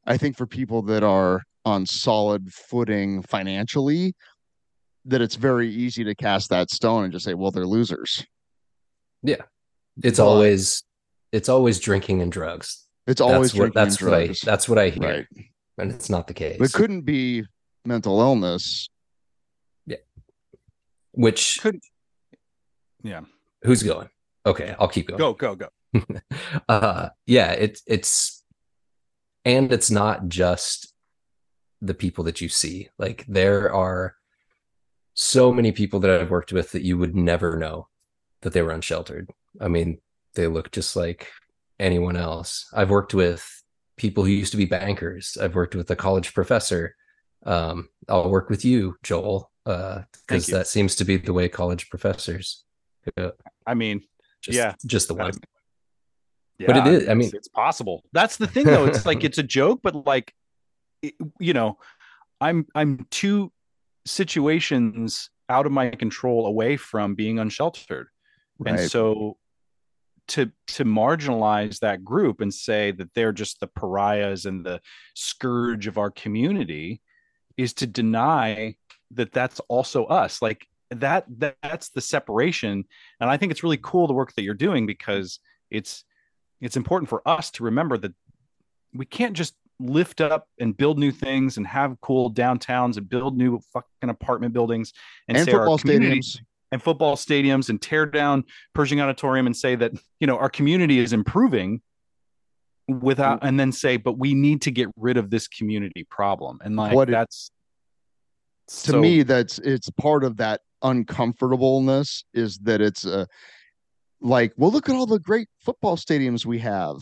I think, for people that are on solid footing financially, that it's very easy to cast that stone and just say, well, they're losers. Yeah. It's But- always it's always drinking and drugs. It's always that's what drinking and that's what I that's what I hear. right. And it's not the case. It couldn't be mental illness. Yeah. Which Could yeah. who's going? Okay, I'll keep going. Go go go. [LAUGHS] uh yeah it's it's and it's not just the people that you see like there are so many people that i've worked with that you would never know that they were unsheltered i mean they look just like anyone else i've worked with people who used to be bankers i've worked with a college professor um i'll work with you joel uh because you. that seems to be the way college professors go. I mean, just, Yeah. just the one I'm- But it is. I mean- it's, it's possible. That's the thing, though. It's like [LAUGHS] it's a joke, but like, it- you know, I'm I'm two situations out of my control away from being unsheltered, Right. and so to to marginalize that group and say that they're just the pariahs and the scourge of our community is to deny that that's also us. Like that, that that's the separation. And i think it's really cool the work that you're doing because it's it's important for us to remember that we can't just lift up and build new things and have cool downtowns and build new fucking apartment buildings and, and say football stadiums. and football stadiums and tear down Pershing Auditorium and say that you know our community is improving without Mm. and then say but we need to get rid of this community problem and like What it- that's to me that's it's part of that uncomfortableness is that it's a like well look at all the great football stadiums we have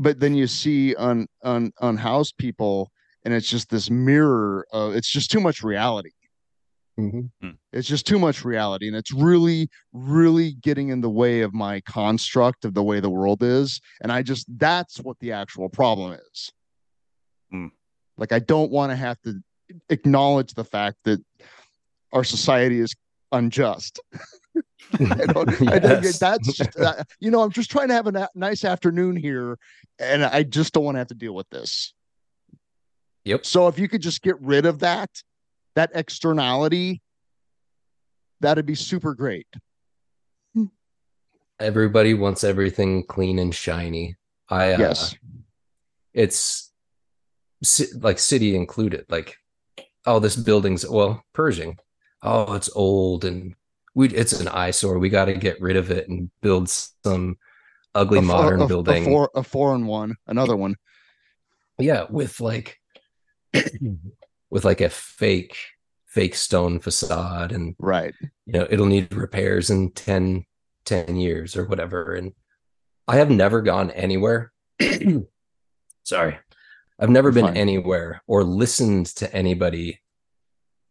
but then you see un, un unhoused people and it's just this mirror of it's just too much reality. It's just too much reality and it's really really getting in the way of my construct of the way the world is and i just that's what the actual problem is. Hmm. like i don't want to have to acknowledge the fact that our society is unjust [LAUGHS] [LAUGHS] I don't, I don't get that's just, uh, you know i'm just trying to have a na- nice afternoon here and i just don't want to have to deal with this Yep. So if you could just get rid of that, that externality, that'd be super great. Everybody wants everything clean and shiny. I uh, Yes. it's like city included. Like, oh, this building's well Pershing. Oh, it's old and we it's an eyesore. We got to get rid of it and build some ugly A modern a- building. A, four, a foreign one, another one. yeah, with like [CLEARS THROAT] with like a fake fake stone facade and Right. you know it'll need repairs in 10 10 years or whatever and i have never gone anywhere [CLEARS THROAT] sorry i've never been Fine. anywhere or listened to anybody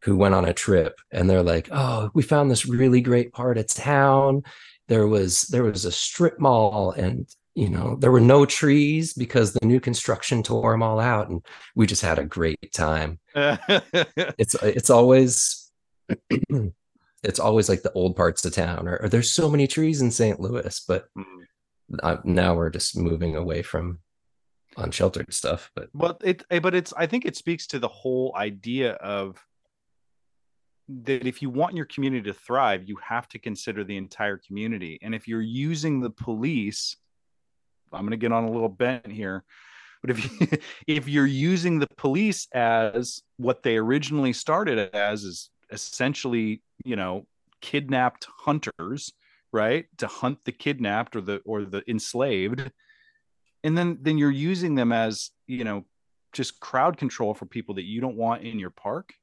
who went on a trip and they're like oh we found this really great part of town there was there was a strip mall and you know there were no trees because the new construction tore them all out and we just had a great time [LAUGHS] it's it's always [CLEARS THROAT] it's always like the old parts of town or, or there's so many trees in St. Louis but uh, now we're just moving away from unsheltered stuff but But it, eh, but it's. I think it speaks to the whole idea of that if you want your community to thrive, you have to consider the entire community. And if you're using the police, I'm going to get on a little bent here, but if you, [LAUGHS] if you're using the police as what they originally started as, is essentially, you know, kidnapped hunters, right, to hunt the kidnapped or the or the enslaved and then then you're using them as you know just crowd control for people that you don't want in your park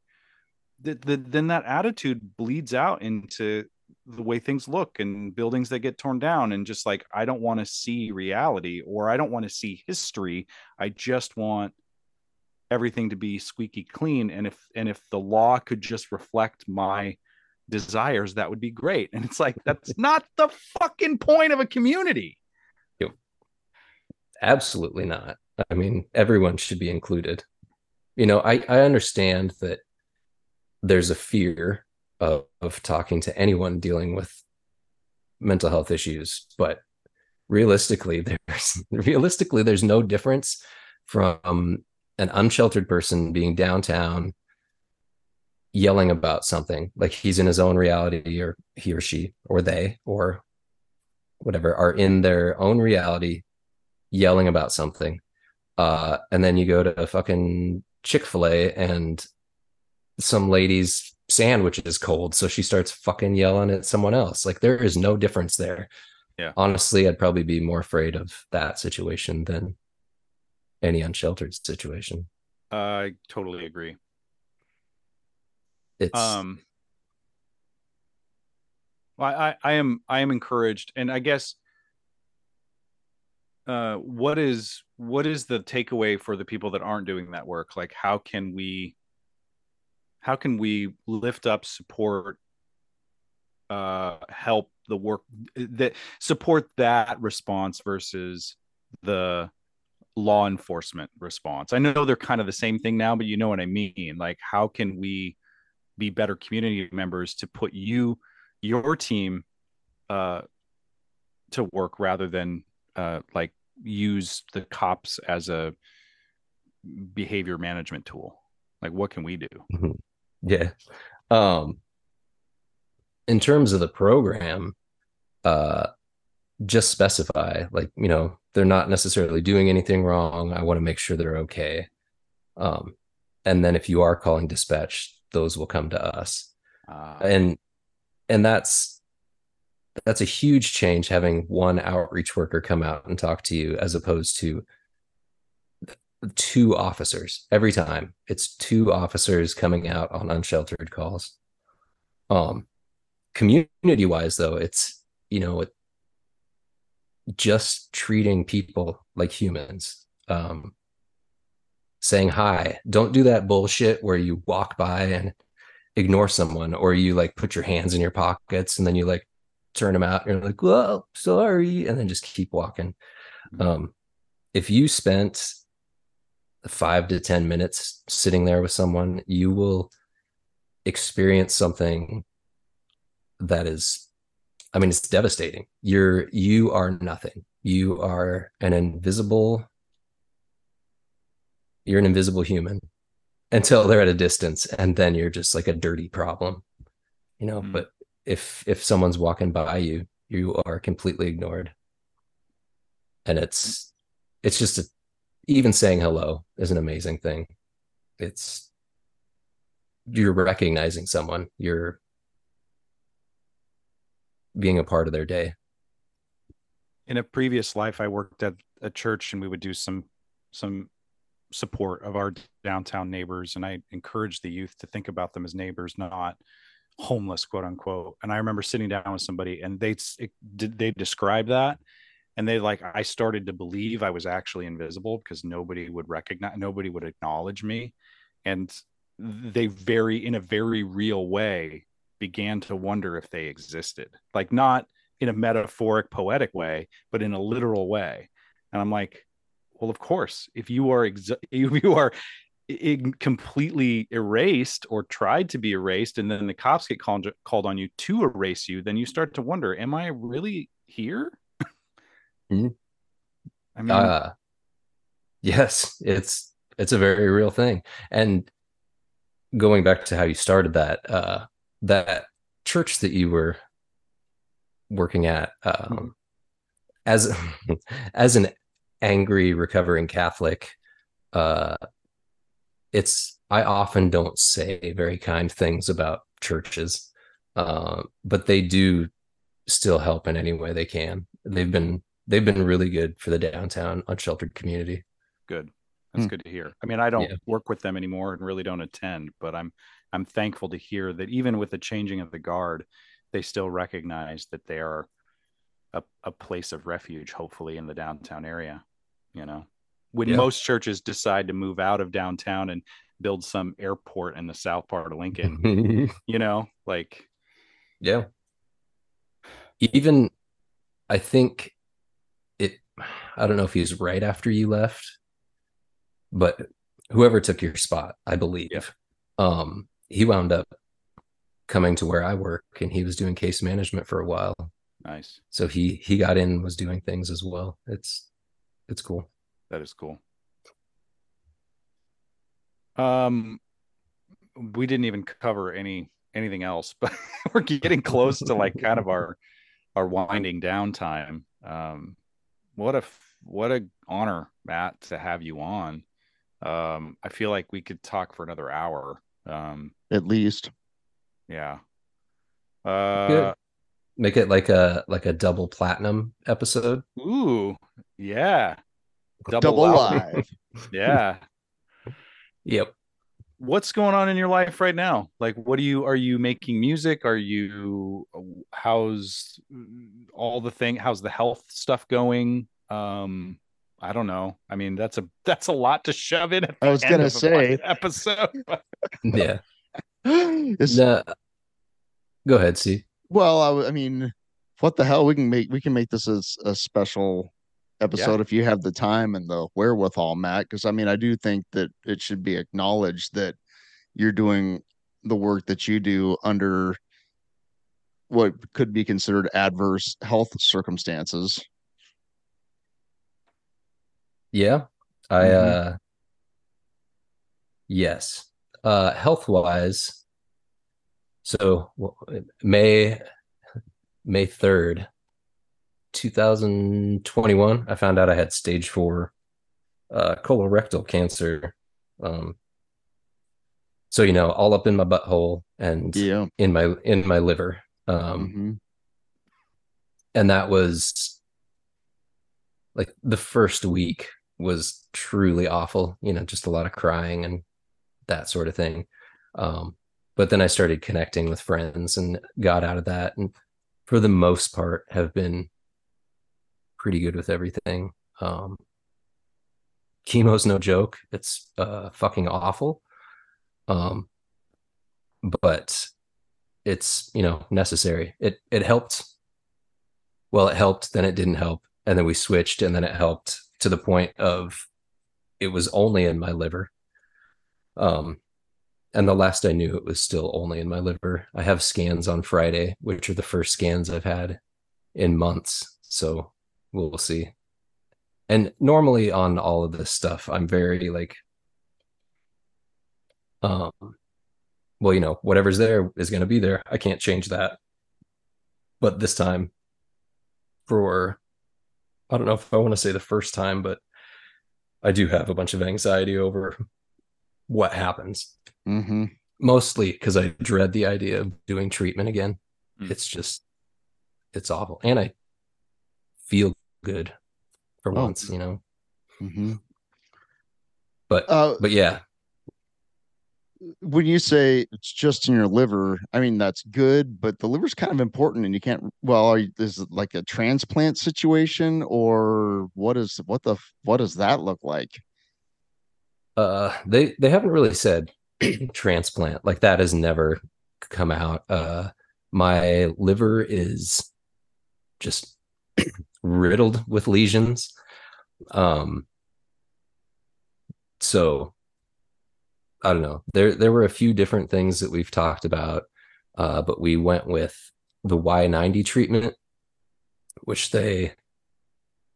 the, then that attitude bleeds out into the way things look and buildings that get torn down and just like i don't want to see reality or i don't want to see history. I just want everything to be squeaky clean. And if and if the law could just reflect my desires that would be great. And it's like that's [LAUGHS] not the fucking point of a community. Absolutely not. I mean everyone should be included. You know i i understand that there's a fear of, of talking to anyone dealing with mental health issues but realistically [LAUGHS] there's realistically there's no difference from an unsheltered person being downtown yelling about something like he's in his own reality or he or she or they or whatever are in their own reality yelling about something uh and then you go to fucking chick-fil-a and some lady's sandwich is cold so she starts fucking yelling at someone else. Like there is no difference there. Yeah. honestly i'd probably be more afraid of that situation than any unsheltered situation. I totally agree. It's um I, I i am i am encouraged and i guess uh what is what is the takeaway for the people that aren't doing that work? Like how can we how can we lift up support uh help the work that support that response versus the law enforcement response? I know they're kind of the same thing now but you know what i mean. Like how can we be better community members to put you your team uh to work rather than uh like use the cops as a behavior management tool? Like what can we do yeah. Um in terms of the program uh just specify like you know they're not necessarily doing anything wrong. I want to make sure they're okay. Um and then if you are calling dispatch those will come to us. Uh, and and that's that's a huge change having one outreach worker come out and talk to you as opposed to two officers every time. It's two officers coming out on unsheltered calls. Um community wise though it's you know it, just treating people like humans um saying hi. Don't do that bullshit where you walk by and ignore someone or you like put your hands in your pockets and then you like turn them out and you're like well sorry and then just keep walking. Um if you spent five to ten minutes sitting there with someone you will experience something that is i mean it's devastating. You're you are nothing. You are an invisible you're an invisible human until they're at a distance and then you're just like a dirty problem you know? Mm. but if if someone's walking by you you are completely ignored. And it's it's just a, even saying hello is an amazing thing. It's you're recognizing someone you're being a part of their day. In a previous life i worked at a church and we would do some some support of our downtown neighbors and i encouraged the youth to think about them as neighbors not homeless quote unquote. And i remember sitting down with somebody and they they described that and they like i started to believe i was actually invisible because nobody would recognize nobody would acknowledge me. And they very in a very real way began to wonder if they existed. Like not in a metaphoric poetic way but in a literal way. And i'm like well of course if you are ex- [LAUGHS] if you are completely erased or tried to be erased and then the cops get called on you to erase you then you start to wonder am i really here Mhm. i mean uh yes it's it's a very real thing. And going back to how you started that uh that church that you were working at um as [LAUGHS] as an angry recovering catholic uh it's i often don't say very kind things about churches uh, but they do still help in any way they can. They've been they've been really good for the downtown unsheltered community good that's Hmm. good to hear i mean i don't Yeah. work with them anymore and really don't attend but i'm i'm thankful to hear that even with the changing of the guard they still recognize that they are a, a place of refuge hopefully in the downtown area you know when Yeah. most churches decide to move out of downtown and build some airport in the south part of lincoln [LAUGHS] you know like yeah even i think it i don't know if he was right after you left but whoever took your spot i believe um he wound up coming to where i work and he was doing case management for a while. Nice. So he he got in and was doing things as well. It's it's cool. That is cool. Um, we didn't even cover any anything else, but [LAUGHS] we're getting close to like kind of our our winding down time. Um, what a f- what a honor, Matt, to have you on. Um, I feel like we could talk for another hour. Um, at least. yeah. Uh, Good. make it like a like a double platinum episode ooh, yeah. Double live. live. [LAUGHS] Yeah. yep what's going on in your life right now? Like what do you are you making music? Are you how's all the thing how's the health stuff going? Um i don't know. I mean that's a [LAUGHS] that's a lot to shove in at I was end gonna of say. episode [LAUGHS] yeah. [LAUGHS] It's- no, go ahead see Well, I mean, what the hell? We can make we can make this as a special episode if you have the time and the wherewithal, Matt. Because I mean, I do think that it should be acknowledged that you're doing the work that you do under what could be considered adverse health circumstances. Yeah. I Mhm. uh yes. Uh health wise so May May 3rd 2021 I found out I had stage 4 uh colorectal cancer um so you know all up in my butthole and Yeah. in my in my liver um Mhm. and that was like the first week was truly awful you know just a lot of crying and that sort of thing um but then i started connecting with friends and got out of that and for the most part have been pretty good with everything. Um chemo's no joke. It's uh fucking awful. Um but it's you know necessary. It it helped. Well it helped then it didn't help and then we switched and then it helped to the point of it was only in my liver. Um and the last i knew it was still only in my liver. I have scans on friday which are the first scans i've had in months. So we'll see and normally on all of this stuff i'm very like Um, well, you know, whatever's there is going to be there. I can't change that. But this time, for I don't know if I want to say the first time, but I do have a bunch of anxiety over what happens. Mm-hmm. Mostly because I dread the idea of doing treatment again. Mm. It's just, it's awful. And I feel good for Oh. once, you know. Mm-hmm. But, Uh, but yeah, when you say it's just in your liver, I mean that's good, but the liver's kind of important, and you can't. Well, are you, is it like a transplant situation, or what is what the what does that look like? uh they they haven't really said [CLEARS THROAT] transplant like that has never come out uh my liver is just [CLEARS THROAT] riddled with lesions um so i don't know there there were a few different things that we've talked about uh but we went with the y90 treatment which they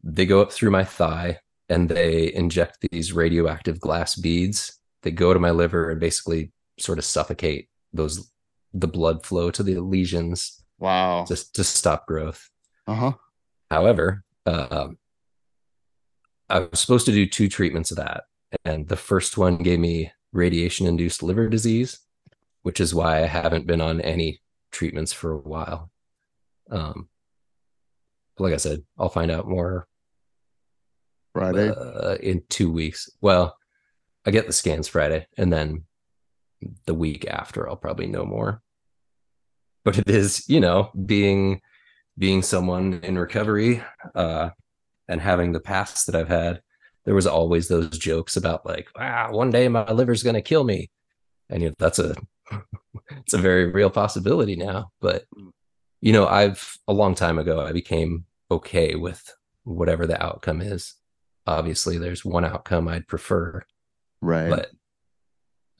they go up through my thigh and they inject these radioactive glass beads that go to my liver and basically sort of suffocate those the blood flow to the lesions Wow. just to stop growth. Uh huh. However, uh, I was supposed to do two treatments of that, and the first one gave me radiation-induced liver disease, which is why I haven't been on any treatments for a while. Um, like I said, I'll find out more Friday. uh, in two weeks. Well, I get the scans Friday, and then the week after, I'll probably know more. But it is, you know, being being someone in recovery uh, and having the past that I've had. There was always those jokes about like, ah, one day my liver's gonna kill me, and you know, that's a [LAUGHS] it's a very real possibility now. But you know, I've a long time ago I became okay with whatever the outcome is obviously there's one outcome I'd prefer, right. but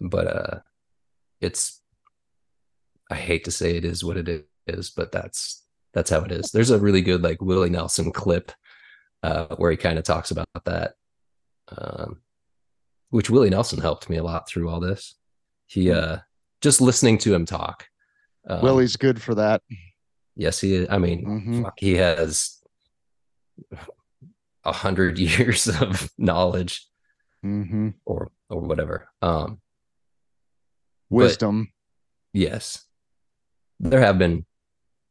but uh it's I hate to say it is what it is, but that's that's how it is. There's a really good like Willie Nelson clip uh where he kind of talks about that. Um which Willie Nelson helped me a lot through all this. He uh just listening to him talk. Um, Willie's good for that. yes, he is. I mean, Mhm. fuck, he has a hundred [LAUGHS] years of knowledge Mm-hmm. or or whatever. Um, Wisdom. yes, there have been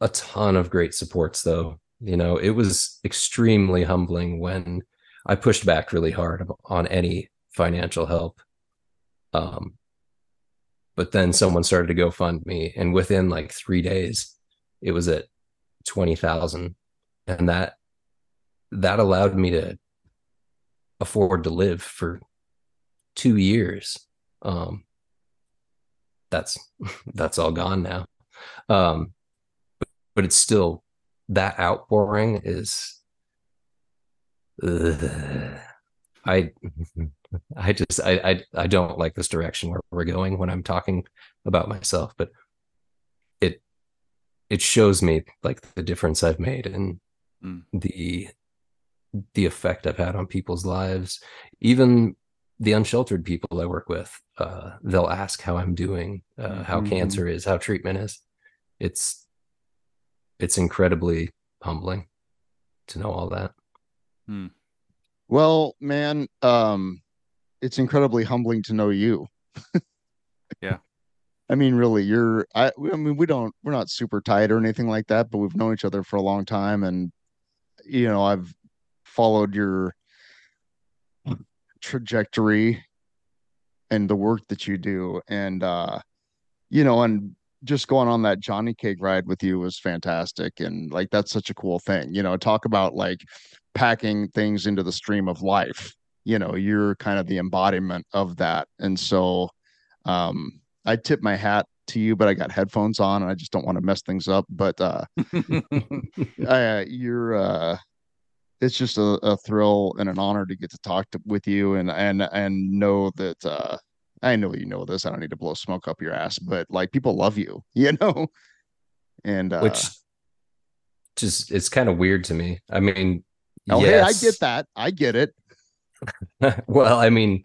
a ton of great supports, though. You know, it was extremely humbling when I pushed back really hard on any financial help. Um, but then someone started to go fund me, and within like three days, it was at twenty thousand, and that that allowed me to afford to live for two years. Um, that's [LAUGHS] that's all gone now. Um, but, it's still that outpouring is. I [LAUGHS] I just I, I I don't like this direction where we're going when I'm talking about myself, but it it shows me like the difference I've made and Mm. the the effect I've had on people's lives. Even the unsheltered people I work with, uh, they'll ask how I'm doing, uh, how Mhm. cancer is, how treatment is. It's it's incredibly humbling to know all that. Well, man, um, it's incredibly humbling to know you. [LAUGHS] Yeah. I mean, really, you're I, I mean, we don't we're not super tight or anything like that, but we've known each other for a long time and you know, I've followed your trajectory and the work that you do and uh you know, and just going on that Johnny Cake ride with you was fantastic and like that's such a cool thing. You know, talk about like packing things into the stream of life you know you're kind of the embodiment of that and so um i tip my hat to you but i got headphones on and i just don't want to mess things up but uh [LAUGHS] I, you're uh it's just a, a thrill and an honor to get to talk to, with you and and and know that uh i know you know this i don't need to blow smoke up your ass but like people love you [LAUGHS] you know and uh Which just it's kind of weird to me. I mean, oh yes. hey i get that i get it [LAUGHS] well, I mean,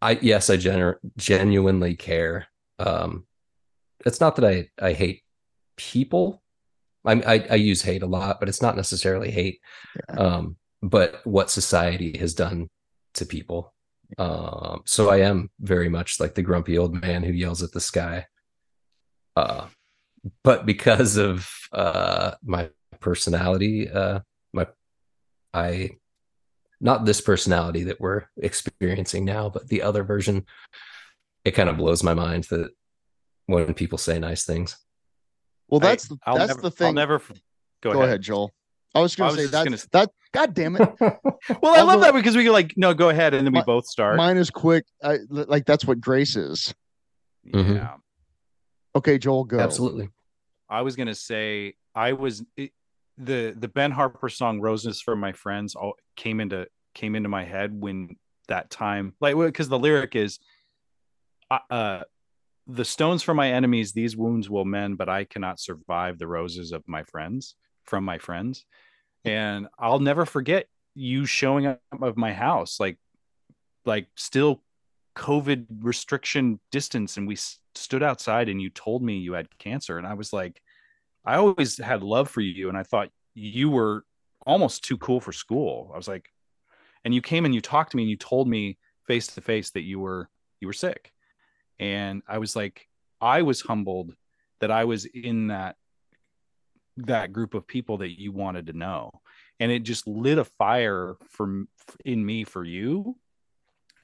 I yes, I genu- genuinely care. Um, it's not that I I hate people. I, I I use hate a lot, but it's not necessarily hate. Yeah. Um, but what society has done to people. Um, so I am very much like the grumpy old man who yells at the sky. Uh, but because of uh my personality, uh, my I not this personality that we're experiencing now, but the other version, it kind of blows my mind that when people say nice things. Well, that's I'll that's never, the thing. I'll never go, Go, ahead. ahead. Joel. I was going to say just that. gonna That God damn it. [LAUGHS] Well, I love that because we can like no, go ahead, and then we Mi- both start. Mine is quick. I, like that's what grace is. Mhm. Yeah, Okay, Joel, go. Absolutely. I was gonna say I was it, the the Ben Harper song "Roses from My Friends" all came into came into my head when that time like because the lyric is, uh, uh, the stones for my enemies these wounds will mend, but I cannot survive the roses of my friends from my friends, and I'll never forget you showing up of my house like like still covid restriction distance. And we stood outside and you told me you had cancer. And i was like i always had love for you. And i thought you were almost too cool for school. I was like and you came and you talked to me and you told me face to face that you were you were sick. And i was like i was humbled that i was in that that group of people that you wanted to know and it just lit a fire from in me for you.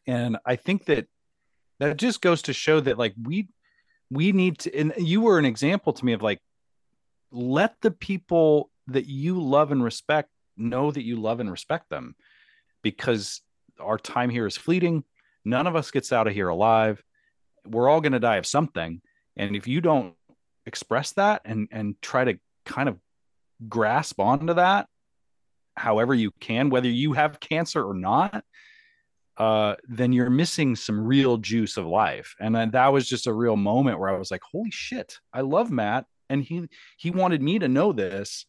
And i think that that just goes to show that like we we need to and you were an example to me of like let the people that you love and respect know that you love and respect them because our time here is fleeting. None of us gets out of here alive. We're all going to die of something. And if you don't express that and and try to kind of grasp onto that however you can whether you have cancer or not uh then you're missing some real juice of life. And then that was just a real moment where i was like holy shit i love matt and he he wanted me to know this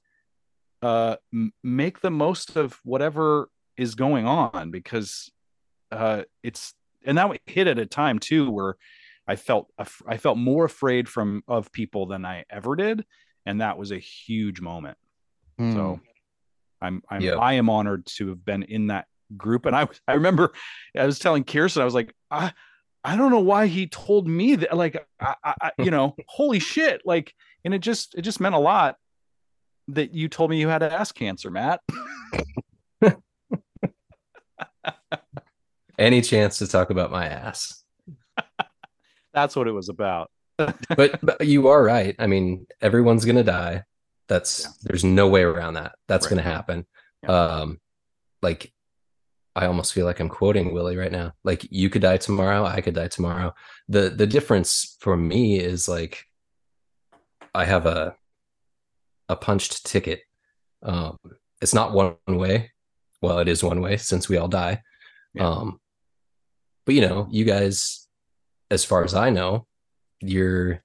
uh m- make the most of whatever is going on because uh it's and that hit at a time too where i felt af- i felt more afraid from of people than i ever did and that was a huge moment Hmm. so I'm I'm Yeah. I am honored to have been in that group. And I I remember I was telling Kirsten, I was like, I I don't know why he told me that like I, I I- you know, [LAUGHS] holy shit. Like, and it just it just meant a lot that you told me you had ass cancer, Matt. [LAUGHS] Any chance to talk about my ass. [LAUGHS] That's what it was about. But, but you are right. I mean, everyone's gonna die. That's Yeah. there's no way around that. That's Right. gonna happen. Yeah. Um like I almost feel like I'm quoting Willie right now. Like you could die tomorrow, I could die tomorrow. The the difference for me is like I have a a punched ticket. Um it's not one way. Well, it is one way since we all die. Yeah. Um but you know, you guys as far as I know, you're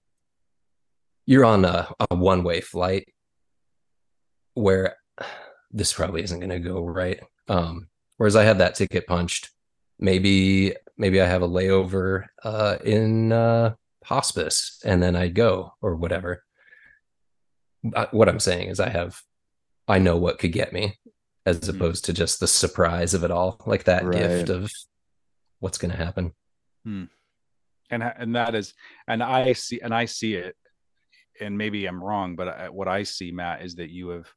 you're on a, a one way flight where this probably isn't going to go right. Um, whereas I had that ticket punched, maybe maybe I have a layover uh, in uh, hospice and then I go or whatever. What I'm saying is I have I know what could get me as Mhm. opposed to just the surprise of it all, like that Right. gift of what's going to happen. And and that is and i see and i see it and maybe i'm wrong but I, what i see matt is that you have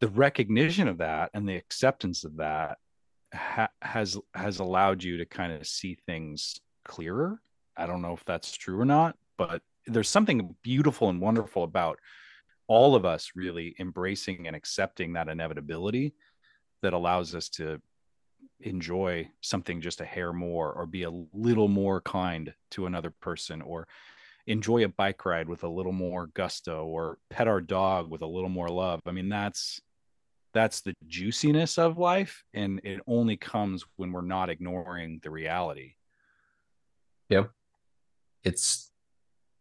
the recognition of that and the acceptance of that ha- has has allowed you to kind of see things clearer. I don't know if that's true or not but there's something beautiful and wonderful about all of us really embracing and accepting that inevitability that allows us to enjoy something just a hair more or be a little more kind to another person or enjoy a bike ride with a little more gusto or pet our dog with a little more love. I mean that's that's the juiciness of life and it only comes when we're not ignoring the reality. Yeah, it's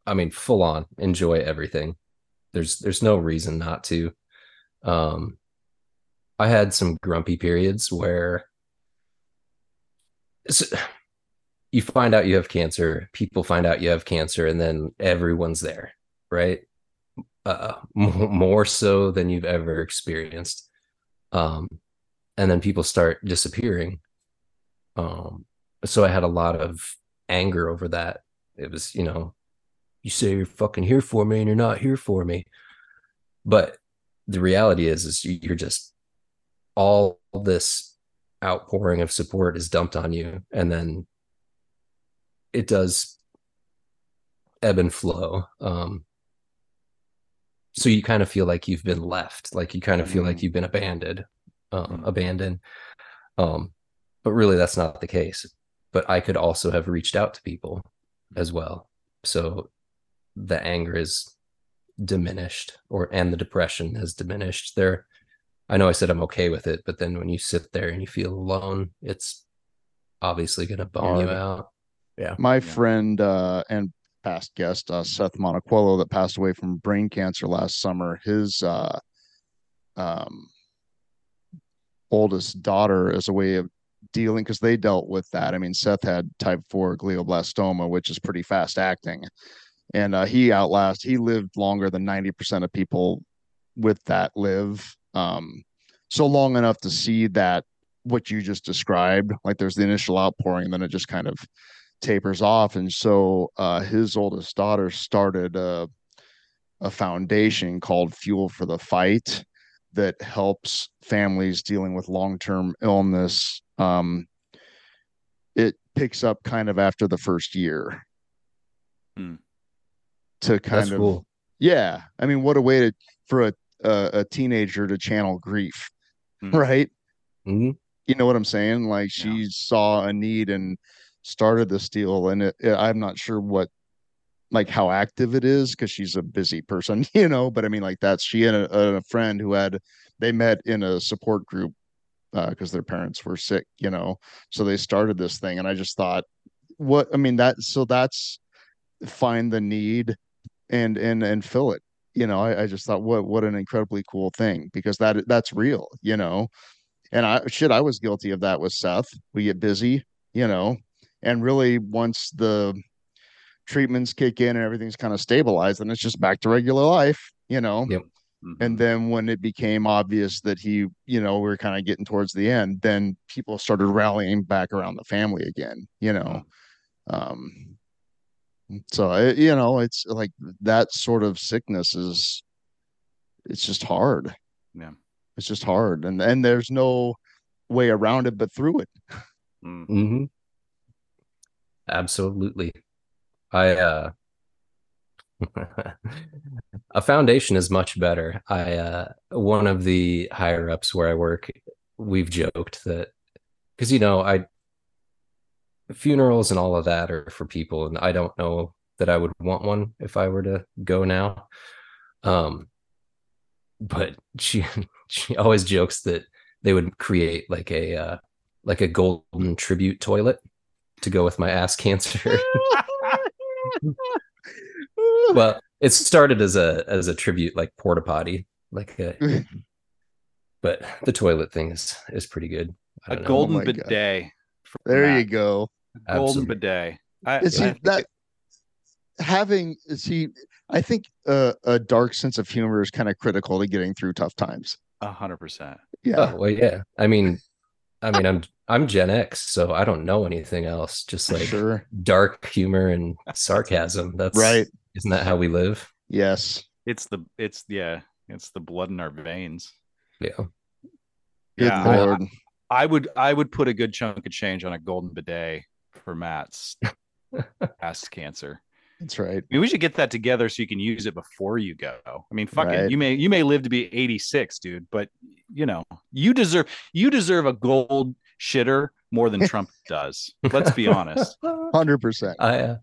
i mean full on enjoy everything. There's there's no reason not to. Um i had some grumpy periods where s- you find out you have cancer, people find out you have cancer, and then everyone's there, right? Uh, more so than you've ever experienced. Um, and then people start disappearing. Um, so I had a lot of anger over that. It was, you know, you say you're fucking here for me and you're not here for me. But the reality is, is you're just all this outpouring of support is dumped on you, and then it does ebb and flow. Um, so you kind of feel like you've been left, like you kind of feel like mm-hmm. you've been abandoned, um, mm-hmm. abandoned. Um, but really, that's not the case. But I could also have reached out to people as well. So the anger is diminished, or and the depression has diminished. There, I know I said I'm okay with it, but then when you sit there and you feel alone, it's obviously going to bum you out. Yeah. My yeah. friend uh, and past guest uh, Seth Monaquillo that passed away from brain cancer last summer. His uh, um, oldest daughter, as a way of dealing, because they dealt with that. I mean, Seth had type four glioblastoma, which is pretty fast acting, and uh, he outlasted, he lived longer than ninety percent of people with that live. Um, so long enough to see that what you just described, like there's the initial outpouring, and then it just kind of tapers off. And so uh, his oldest daughter started a, a foundation called Fuel for the Fight that helps families dealing with long term illness. Um, it picks up kind of after the first year. Hmm. To kind That's of, cool. yeah. I mean, what a way to for a a, a teenager to channel grief, hmm. right? Mm-hmm. You know what I'm saying? Like she yeah. saw a need and started this deal and it, it, i'm not sure what like how active it is because she's a busy person [LAUGHS] you know but i mean like that's she and a, a friend who had they met in a support group because uh, their parents were sick you know so they started this thing and i just thought what i mean that so that's find the need and and and fill it you know I, I just thought what what an incredibly cool thing because that that's real you know and i shit i was guilty of that with seth we get busy you know and really once the treatments kick in and everything's kind of stabilized then it's just back to regular life you know yep. Mm-hmm. and then when it became obvious that he you know we are kind of getting towards the end then people started rallying back around the family again you know mm-hmm. um so it, you know it's like that sort of sickness is it's just hard. Yeah. It's just hard. And and there's no way around it but through it. Mm-hmm. Absolutely. I uh [LAUGHS] a foundation is much better. I uh one of the higher ups where I work, we've joked that because you know, I funerals and all of that are for people and I don't know that I would want one if I were to go now. Um but she [LAUGHS] she always jokes that they would create like a uh like a golden tribute toilet to go with my ass cancer. [LAUGHS] well, it started as a as a tribute, like porta potty, like a. but the toilet thing is is pretty good. A know. golden oh bidet. There Matt. you go. Golden bidet. I, is he that having is he? I think uh, a dark sense of humor is kind of critical to getting through tough times. A hundred percent. Yeah. Oh, well, yeah. I mean, I mean, I'm I'm Gen X, so I don't know anything else. Just like sure. dark humor and sarcasm. That's right. Isn't that how we live? Yes. It's the it's yeah, it's the blood in our veins. Yeah. Good yeah. Lord. I, I would I would put a good chunk of change on a golden bidet for Matt's [LAUGHS] past cancer. That's right. I mean, we should get that together so you can use it before you go. I mean, fuck right. it. You may you may live to be 86, dude, but you know, you deserve you deserve a gold shitter more than Trump [LAUGHS] does. Let's be honest. Hundred percent. I uh,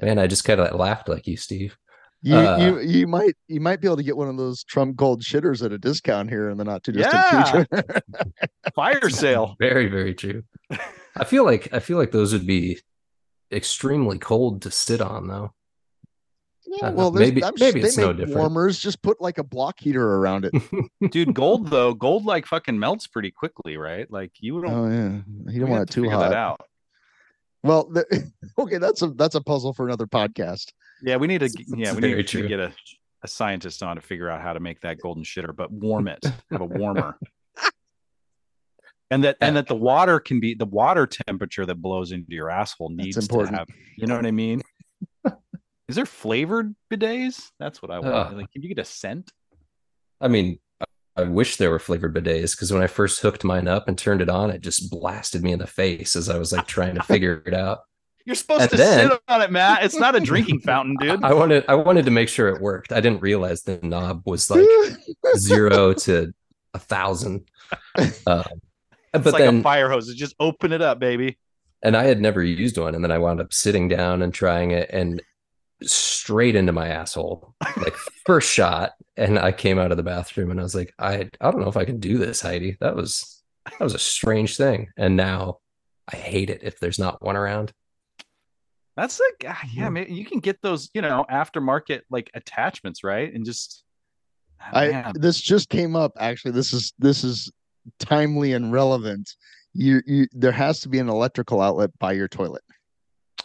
man, I just kind of laughed like you, Steve. You uh, you you might you might be able to get one of those Trump gold shitters at a discount here in the not too distant yeah. future. Fire sale. [LAUGHS] Very very true. I feel like I feel like those would be extremely cold to sit on though. Yeah, well, maybe maybe it's no different. Warmers just put like a block heater around it, [LAUGHS] dude. Gold though, gold like fucking melts pretty quickly, right? Like you don't. Oh yeah, you don't want it too hot. That out. Well, the, [LAUGHS] okay, that's a that's a puzzle for another podcast. Yeah, we need to. It's- Yeah, it's we very need to get a, a scientist on to figure out how to make that golden shitter, but warm it. Have a warmer. [LAUGHS] And that and that the water can be the water temperature that blows into your asshole needs important. to have. You know what I mean? [LAUGHS] Is there flavored bidets? That's what I want. Ugh. Like, can you get a scent? I mean, I- I wish there were flavored bidets because when I first hooked mine up and turned it on, it just blasted me in the face as I was like trying to figure it out. You're supposed And to then- sit on it, Matt. It's not a drinking fountain, dude. I wanted I wanted to make sure it worked. I didn't realize the knob was like [LAUGHS] zero to a thousand. Um, It's but like then a fire hose. It's just open it up, baby. and I had never used one, and then I wound up sitting down and trying it, and straight into my asshole, like [LAUGHS] first shot. And I came out of the bathroom, and I was like, I I don't know if I can do this, Heidi. That was that was a strange thing, and now I hate it if there's not one around. That's like, ah, yeah, man. You can get those, you know, aftermarket like attachments, right? And just, ah, I this just came up actually. This is this is timely and relevant. You you there has to be an electrical outlet by your toilet.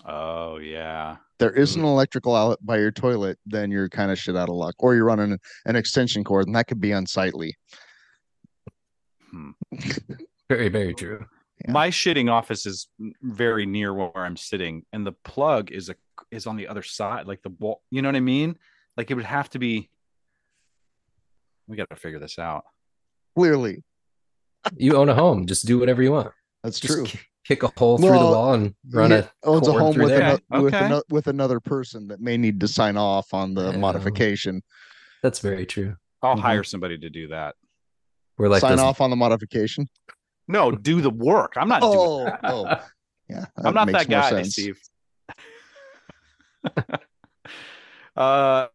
oh yeah. There isn't an hmm. electrical outlet by your toilet, then you're kind of shit out of luck. Or you're running an extension cord, and that could be unsightly. Hmm. [LAUGHS] Very very true. Yeah. My shitting office is very near where I'm sitting, and the plug is a is on the other side, like the wall. You know what I mean? Like it would have to be. We got to figure this out. Clearly, You own a home, just do whatever you want. that's Just true. ki- kick a hole through the wall and run it. owns a cord home through with, there. ano- with, Okay. ano- with another person that may need to sign off on the Yeah. modification. That's very true. I'll Mhm. hire somebody to do that. We're like sign those- off on the modification. No, do the work. I'm not doing Oh, that. oh, [LAUGHS] yeah. I'm not that guy, sense. Steve. [LAUGHS] uh,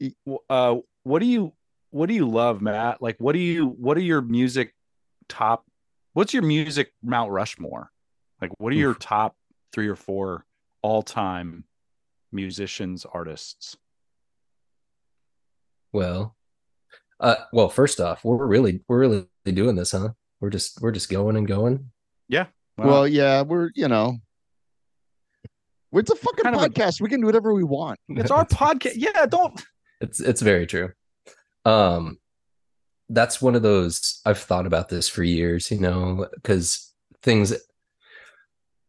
w- uh, what do you what do you love, Matt? Like, what do you what are your music top? What's your music Mount Rushmore? Like, what are your top three or four all time musicians, artists? Well, uh, well, first off, we're really we're really doing this, huh? We're just we're just going and going. Yeah. Well, yeah, we're you know, it's a fucking Kind of a- podcast. we can do whatever we want. it's our [LAUGHS] podcast. Yeah, don't. It's it's very true. Um, that's one of those I've thought about this for years, you know, because things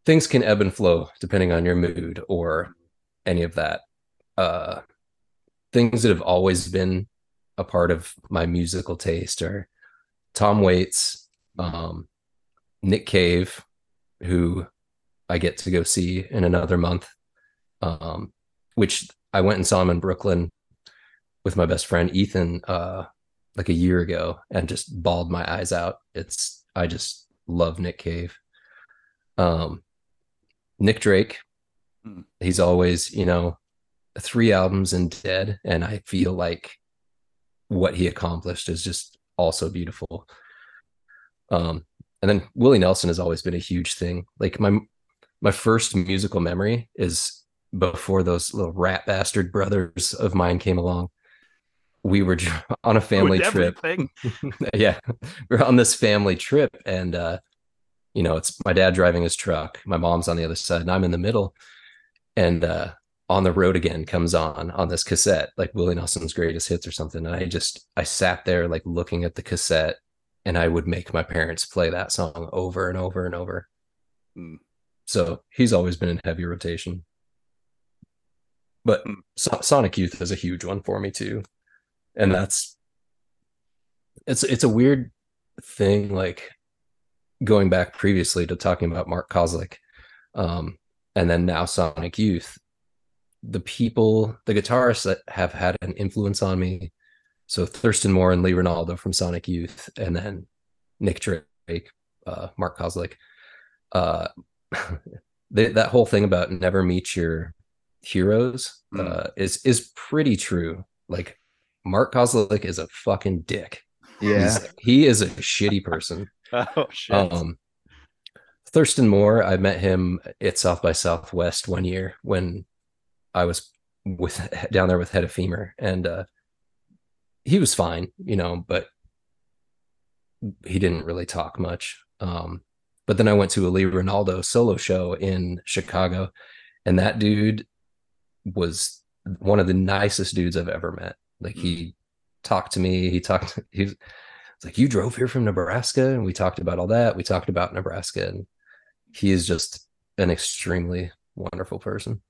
things can ebb and flow depending on your mood or any of that. Uh, things that have always been a part of my musical taste are Tom Waits, um, Nick Cave, who I get to go see in another month, um, which I went and saw him in Brooklyn with my best friend Ethan uh, like a year ago and just bawled my eyes out. It's I just love Nick Cave. Um, Nick Drake, Hmm. he's always you know three albums and dead, and I feel like what he accomplished is just also beautiful. Um, and then Willie Nelson has always been a huge thing. Like my my first musical memory is before those little rat bastard brothers of mine came along. We were [LAUGHS] on a family trip. [LAUGHS] yeah, we [LAUGHS] we're on this family trip, and uh, you know, it's my dad driving his truck, my mom's on the other side, and I'm in the middle. And uh, on the road again comes on on this cassette, like Willie Nelson's greatest hits or something. And I just I sat there like looking at the cassette, and I would make my parents play that song over and over and over. Hmm. So he's always been in heavy rotation. But Hmm. So- Sonic Youth is a huge one for me too, and that's it's it's a weird thing. Like going back previously to talking about Mark Kozelek, um, and then now Sonic Youth, the people, the guitarists that have had an influence on me. So Thurston Moore and Lee Ranaldo from Sonic Youth, and then Nick Drake, uh, Mark Kozelek. Uh, [LAUGHS] they, that whole thing about never meet your heroes Mm. uh, is is pretty true. Like Mark Kozelek is a fucking dick. Yeah. He's- he is a shitty person. [LAUGHS] Oh shit. Um, Thurston Moore, I met him at South by Southwest one year when I was with down there with Head of Femur, and uh, he was fine, you know, but he didn't really talk much. Um, but then I went to a Lee Ranaldo solo show in Chicago, and that dude was one of the nicest dudes I've ever met. Like he talked to me, he talked, [LAUGHS] he was it's like, you drove here from Nebraska, and we talked about all that. We talked about Nebraska, and he is just an extremely wonderful person.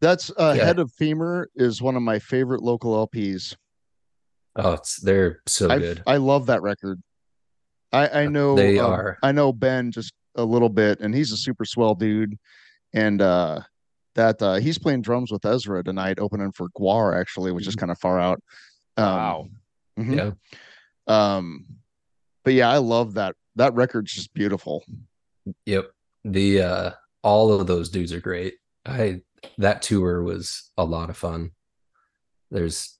That's uh, Yeah. Head of Femur is one of my favorite local LPs. Oh, it's they're so I good. I love that record. I I know They um, are. I know Ben just a little bit, and he's a super swell dude. And uh that uh he's playing drums with Ezra tonight, opening for Guar actually, which is kind of far out. Um, Wow. mhm. Yeah. Um, but yeah, I love that. That record's just beautiful. Yep. The uh all of those dudes are great. I that tour was a lot of fun. There's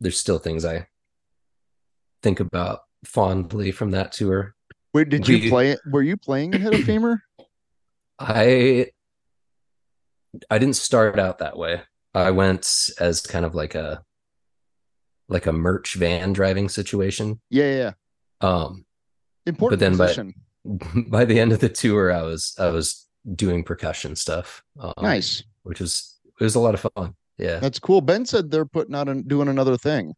there's still things I think about fondly from that tour. Wait, did you We- play it? Were you playing in Head of [CLEARS THROAT] Femur? I I didn't start out that way. I went as kind of like a like a merch van driving situation. Yeah, yeah, yeah. Um Important But then by- position. [LAUGHS] by the end of the tour I was I was doing percussion stuff. Um, nice. Which was it was a lot of fun. Yeah. That's cool. Ben said they're putting out and doing another thing.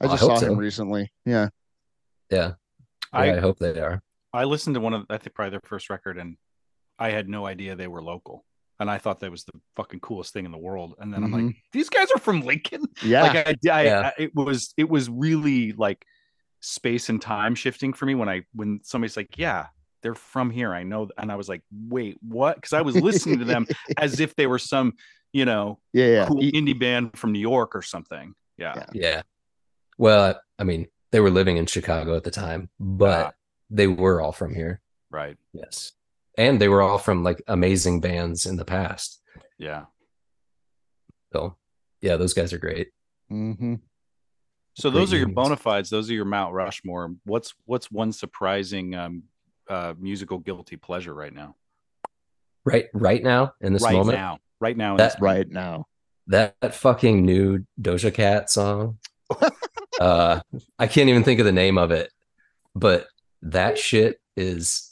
I I just hope saw him recently. Yeah. Yeah. I- Yeah, I hope they are. I listened to one of I think probably their first record and I had no idea they were local. And I thought that was the fucking coolest thing in the world. And then I'm like, these guys are from Lincoln. [LAUGHS] Yeah. Like I, I, Yeah. I it was it was really like space and time shifting for me when I when somebody's like, yeah, they're from here. I know, and I was like, wait, what? Because I was listening to them [LAUGHS] as if they were some, you know, yeah, yeah. cool indie band from New York or something. Yeah, Yeah. Yeah. Well, I mean, they were living in Chicago at the time, but Ah. they were all from here. right. Yes. And they were all from like amazing bands in the past. Yeah. So, yeah, those guys are great. Mhm. So Great those are your bona fides. Those are your Mount Rushmore. What's what's one surprising um, uh, musical guilty pleasure right now? Right right now in this right moment. now, right now. in That- this Right now. That, that fucking new Doja Cat song. [LAUGHS] uh I can't even think of the name of it, but that shit is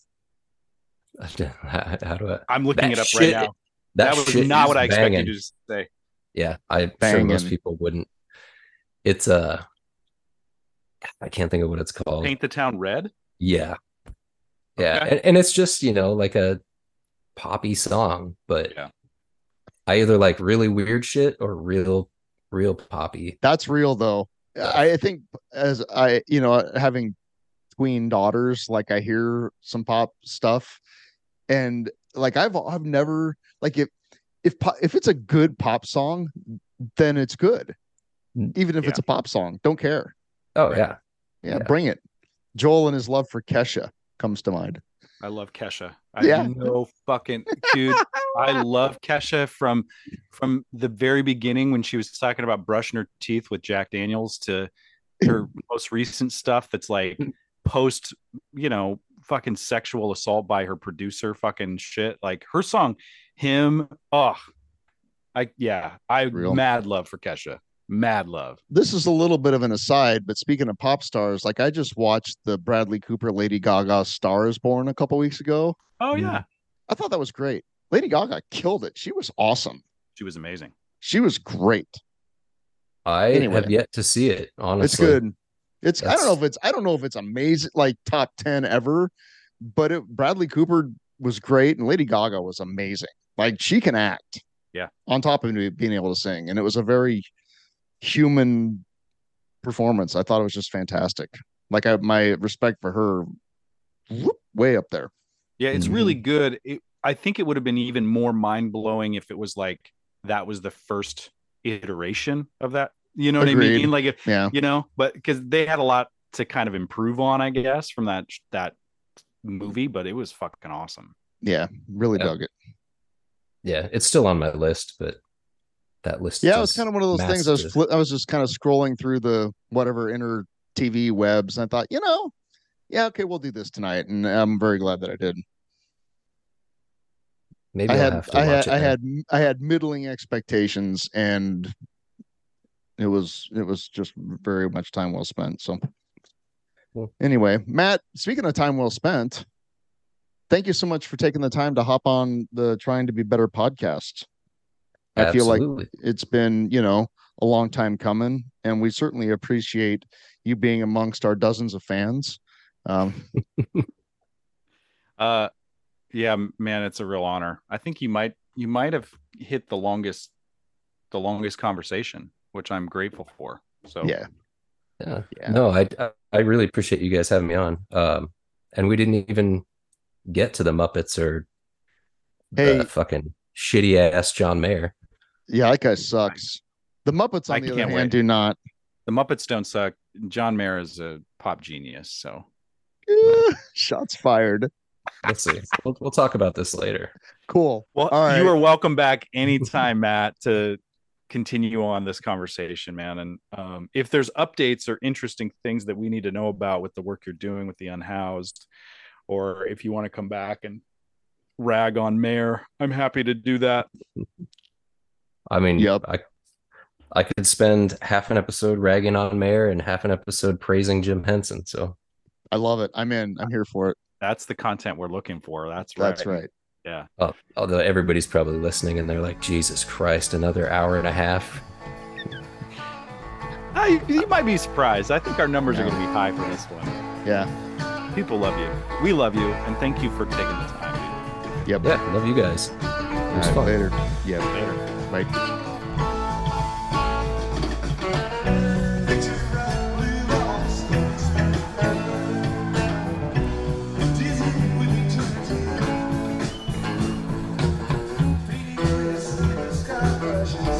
how, [LAUGHS] how do I I'm looking it up shit- right now. that, That, was not what I expected banging. you to say. Yeah, I'm sure most people wouldn't. It's uh I can't think of what it's called. Paint the town red. Yeah. Yeah. Okay. And, and it's just, you know, like a poppy song, but Yeah. I either like really weird shit or real, real poppy. That's real though. I I think as I, you know, having tween daughters, like I hear some pop stuff, and like I've I've never like if if po- if it's a good pop song, then it's good, Mm, even if yeah. it's a pop song. Don't care. Oh Right. yeah. Yeah, Yeah. bring it. Joel and his love for Kesha comes to mind. I love Kesha. I Yeah. no fucking dude. I love Kesha from from the very beginning when she was talking about brushing her teeth with Jack Daniels to her [LAUGHS] most recent stuff that's like post, you know, fucking sexual assault by her producer fucking shit. Like her song, him, oh I yeah, I Real. mad love for Kesha. Mad love. This is a little bit of an aside, but speaking of pop stars, like I just watched the Bradley Cooper Lady Gaga Star is Born a couple weeks ago. Oh Mm. yeah. I thought that was great. Lady Gaga killed it. She was awesome. She was amazing. She was great. I Anyway. have yet to see it, honestly. It's good. It's I don't know if it's I don't know if it's amazing like top 10 ever, but it Bradley Cooper was great and Lady Gaga was amazing. Like she can act. Yeah. On top of being able to sing. And it was a very human performance. I thought it was just fantastic. Like I my respect for her whoop, way up there. Yeah, it's Mhm. really good. It, I think it would have been even more mind blowing if it was like that was the first iteration of that. You know what I mean? Like, if, Yeah. you know, but because they had a lot to kind of improve on, I guess, from that that movie. But it was fucking awesome. Yeah. Really Yeah. dug it. Yeah, it's still on my list, but that list. Yeah, it was kind of one of those things. I was massive. I was just kind of scrolling through the whatever inner TV webs, and I thought, you know, yeah, okay, we'll do this tonight, and I'm very glad that I did. Maybe I I'll had I had I had I had middling expectations, and it was it was just very much time well spent. So cool. Anyway, Matt, speaking of time well spent, thank you so much for taking the time to hop on the Trying to Be Better podcast. I feel like it's been, you know, a long time coming, and we certainly appreciate you being amongst our dozens of fans. Um, [LAUGHS] Uh, yeah, man, it's a real honor. I think you might you might have hit the longest the longest conversation, which I'm grateful for. So yeah, Yeah. Yeah. No, I I- I really appreciate you guys having me on. Um, and we didn't even get to the Muppets or Hey. the fucking shitty ass John Mayer. yeah, that guy sucks. The Muppets, I on the other can't hand, wait. do not. the Muppets don't suck. John Mayer is a pop genius. So Shots fired. Let's see. We'll, we'll talk about this later. Cool. well, All right. you are welcome back anytime, Matt, to continue on this conversation, man. And um, if there's updates or interesting things that we need to know about with the work you're doing with the unhoused, or if you want to come back and rag on Mayer, I'm happy to do that. I mean, Yep. I I could spend half an episode ragging on Mayer and half an episode praising Jim Henson. So I love it. I'm in. I'm here for it. That's the content we're looking for. That's right. That's right. Yeah. uh, although everybody's probably listening and they're like, Jesus Christ, another hour and a half. Ah, you, you might be surprised. I think our numbers are going to be high for this one. Yeah. People love you. We love you, and thank you for taking the time. Yep. Yeah, love you guys. It All was right, fun. later. Yeah. Later. Bye. Closer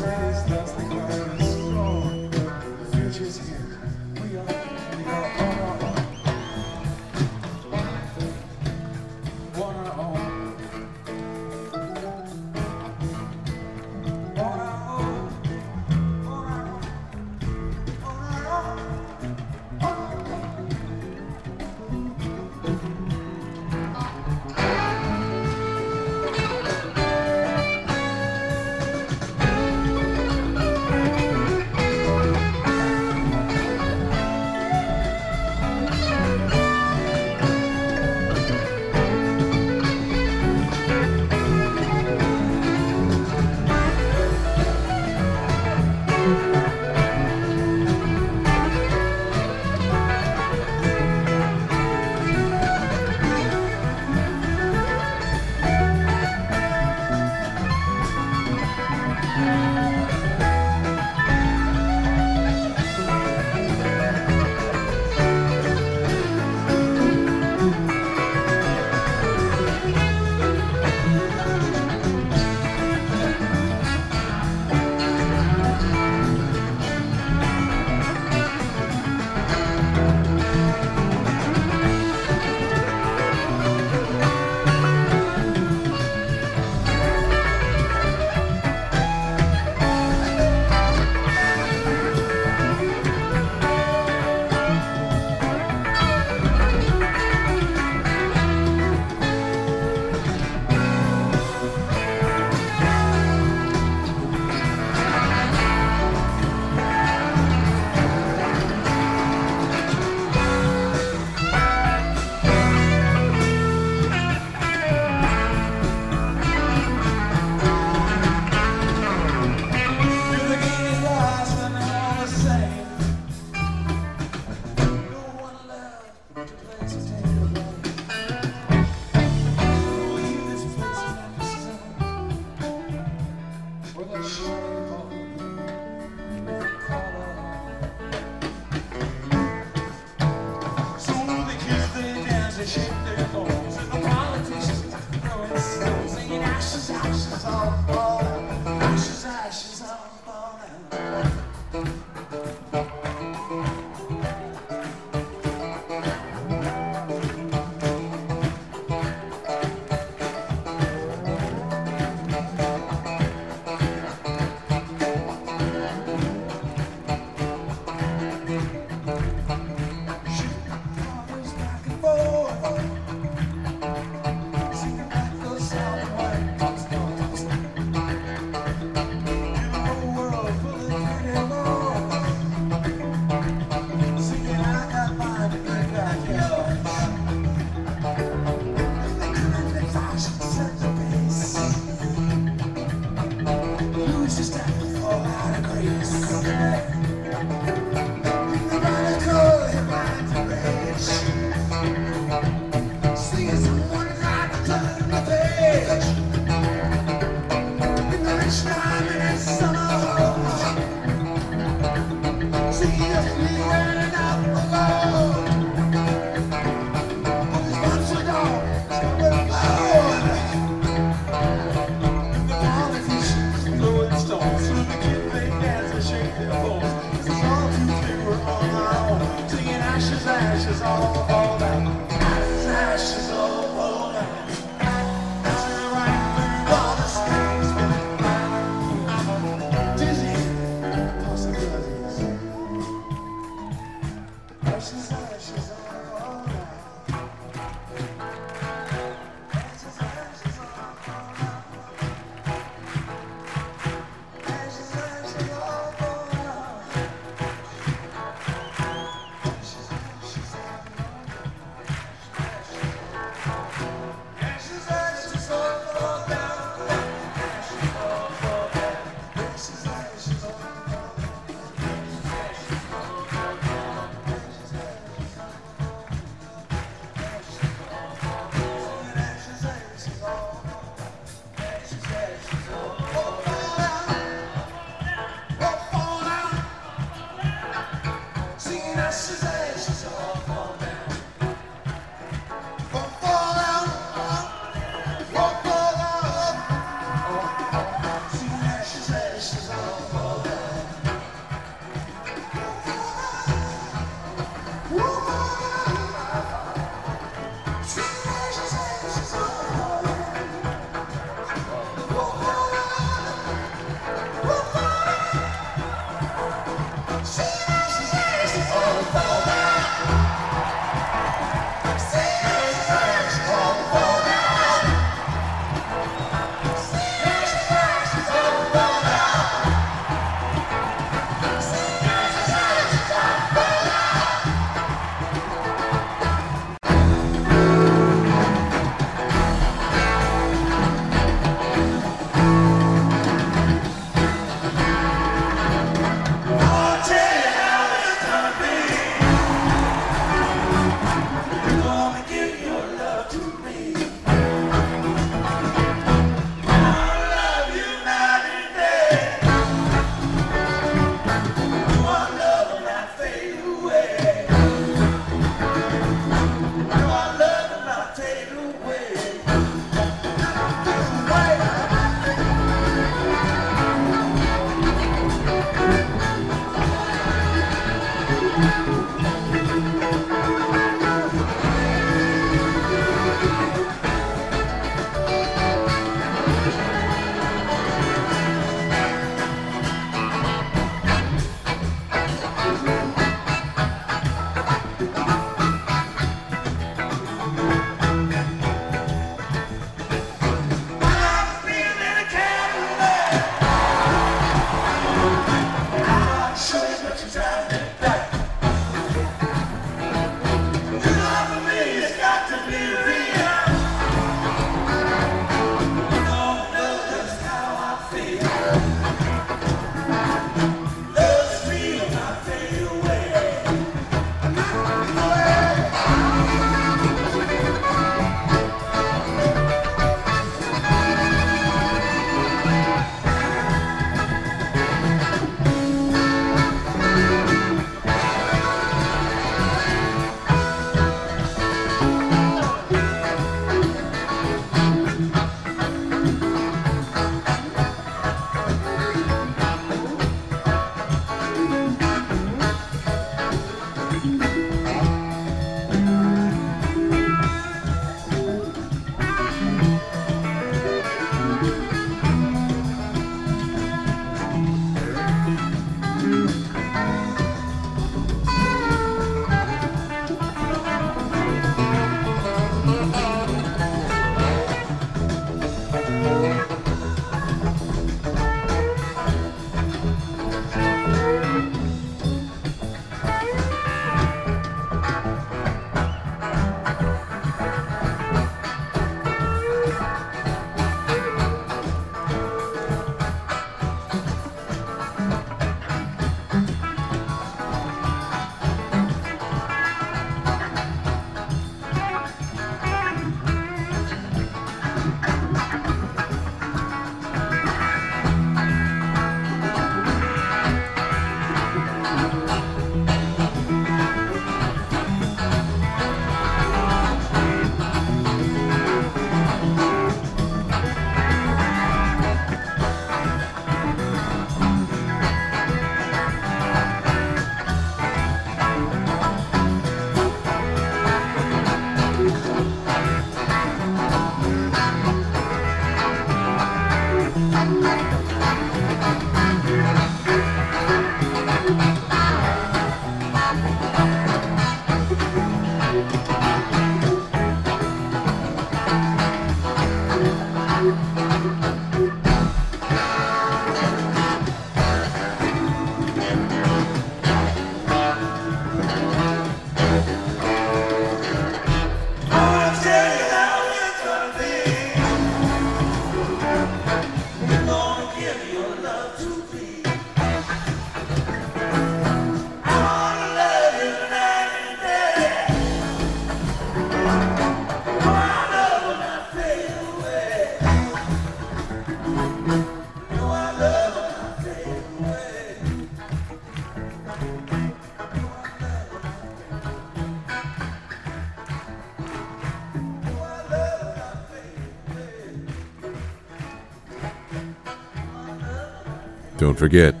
forget.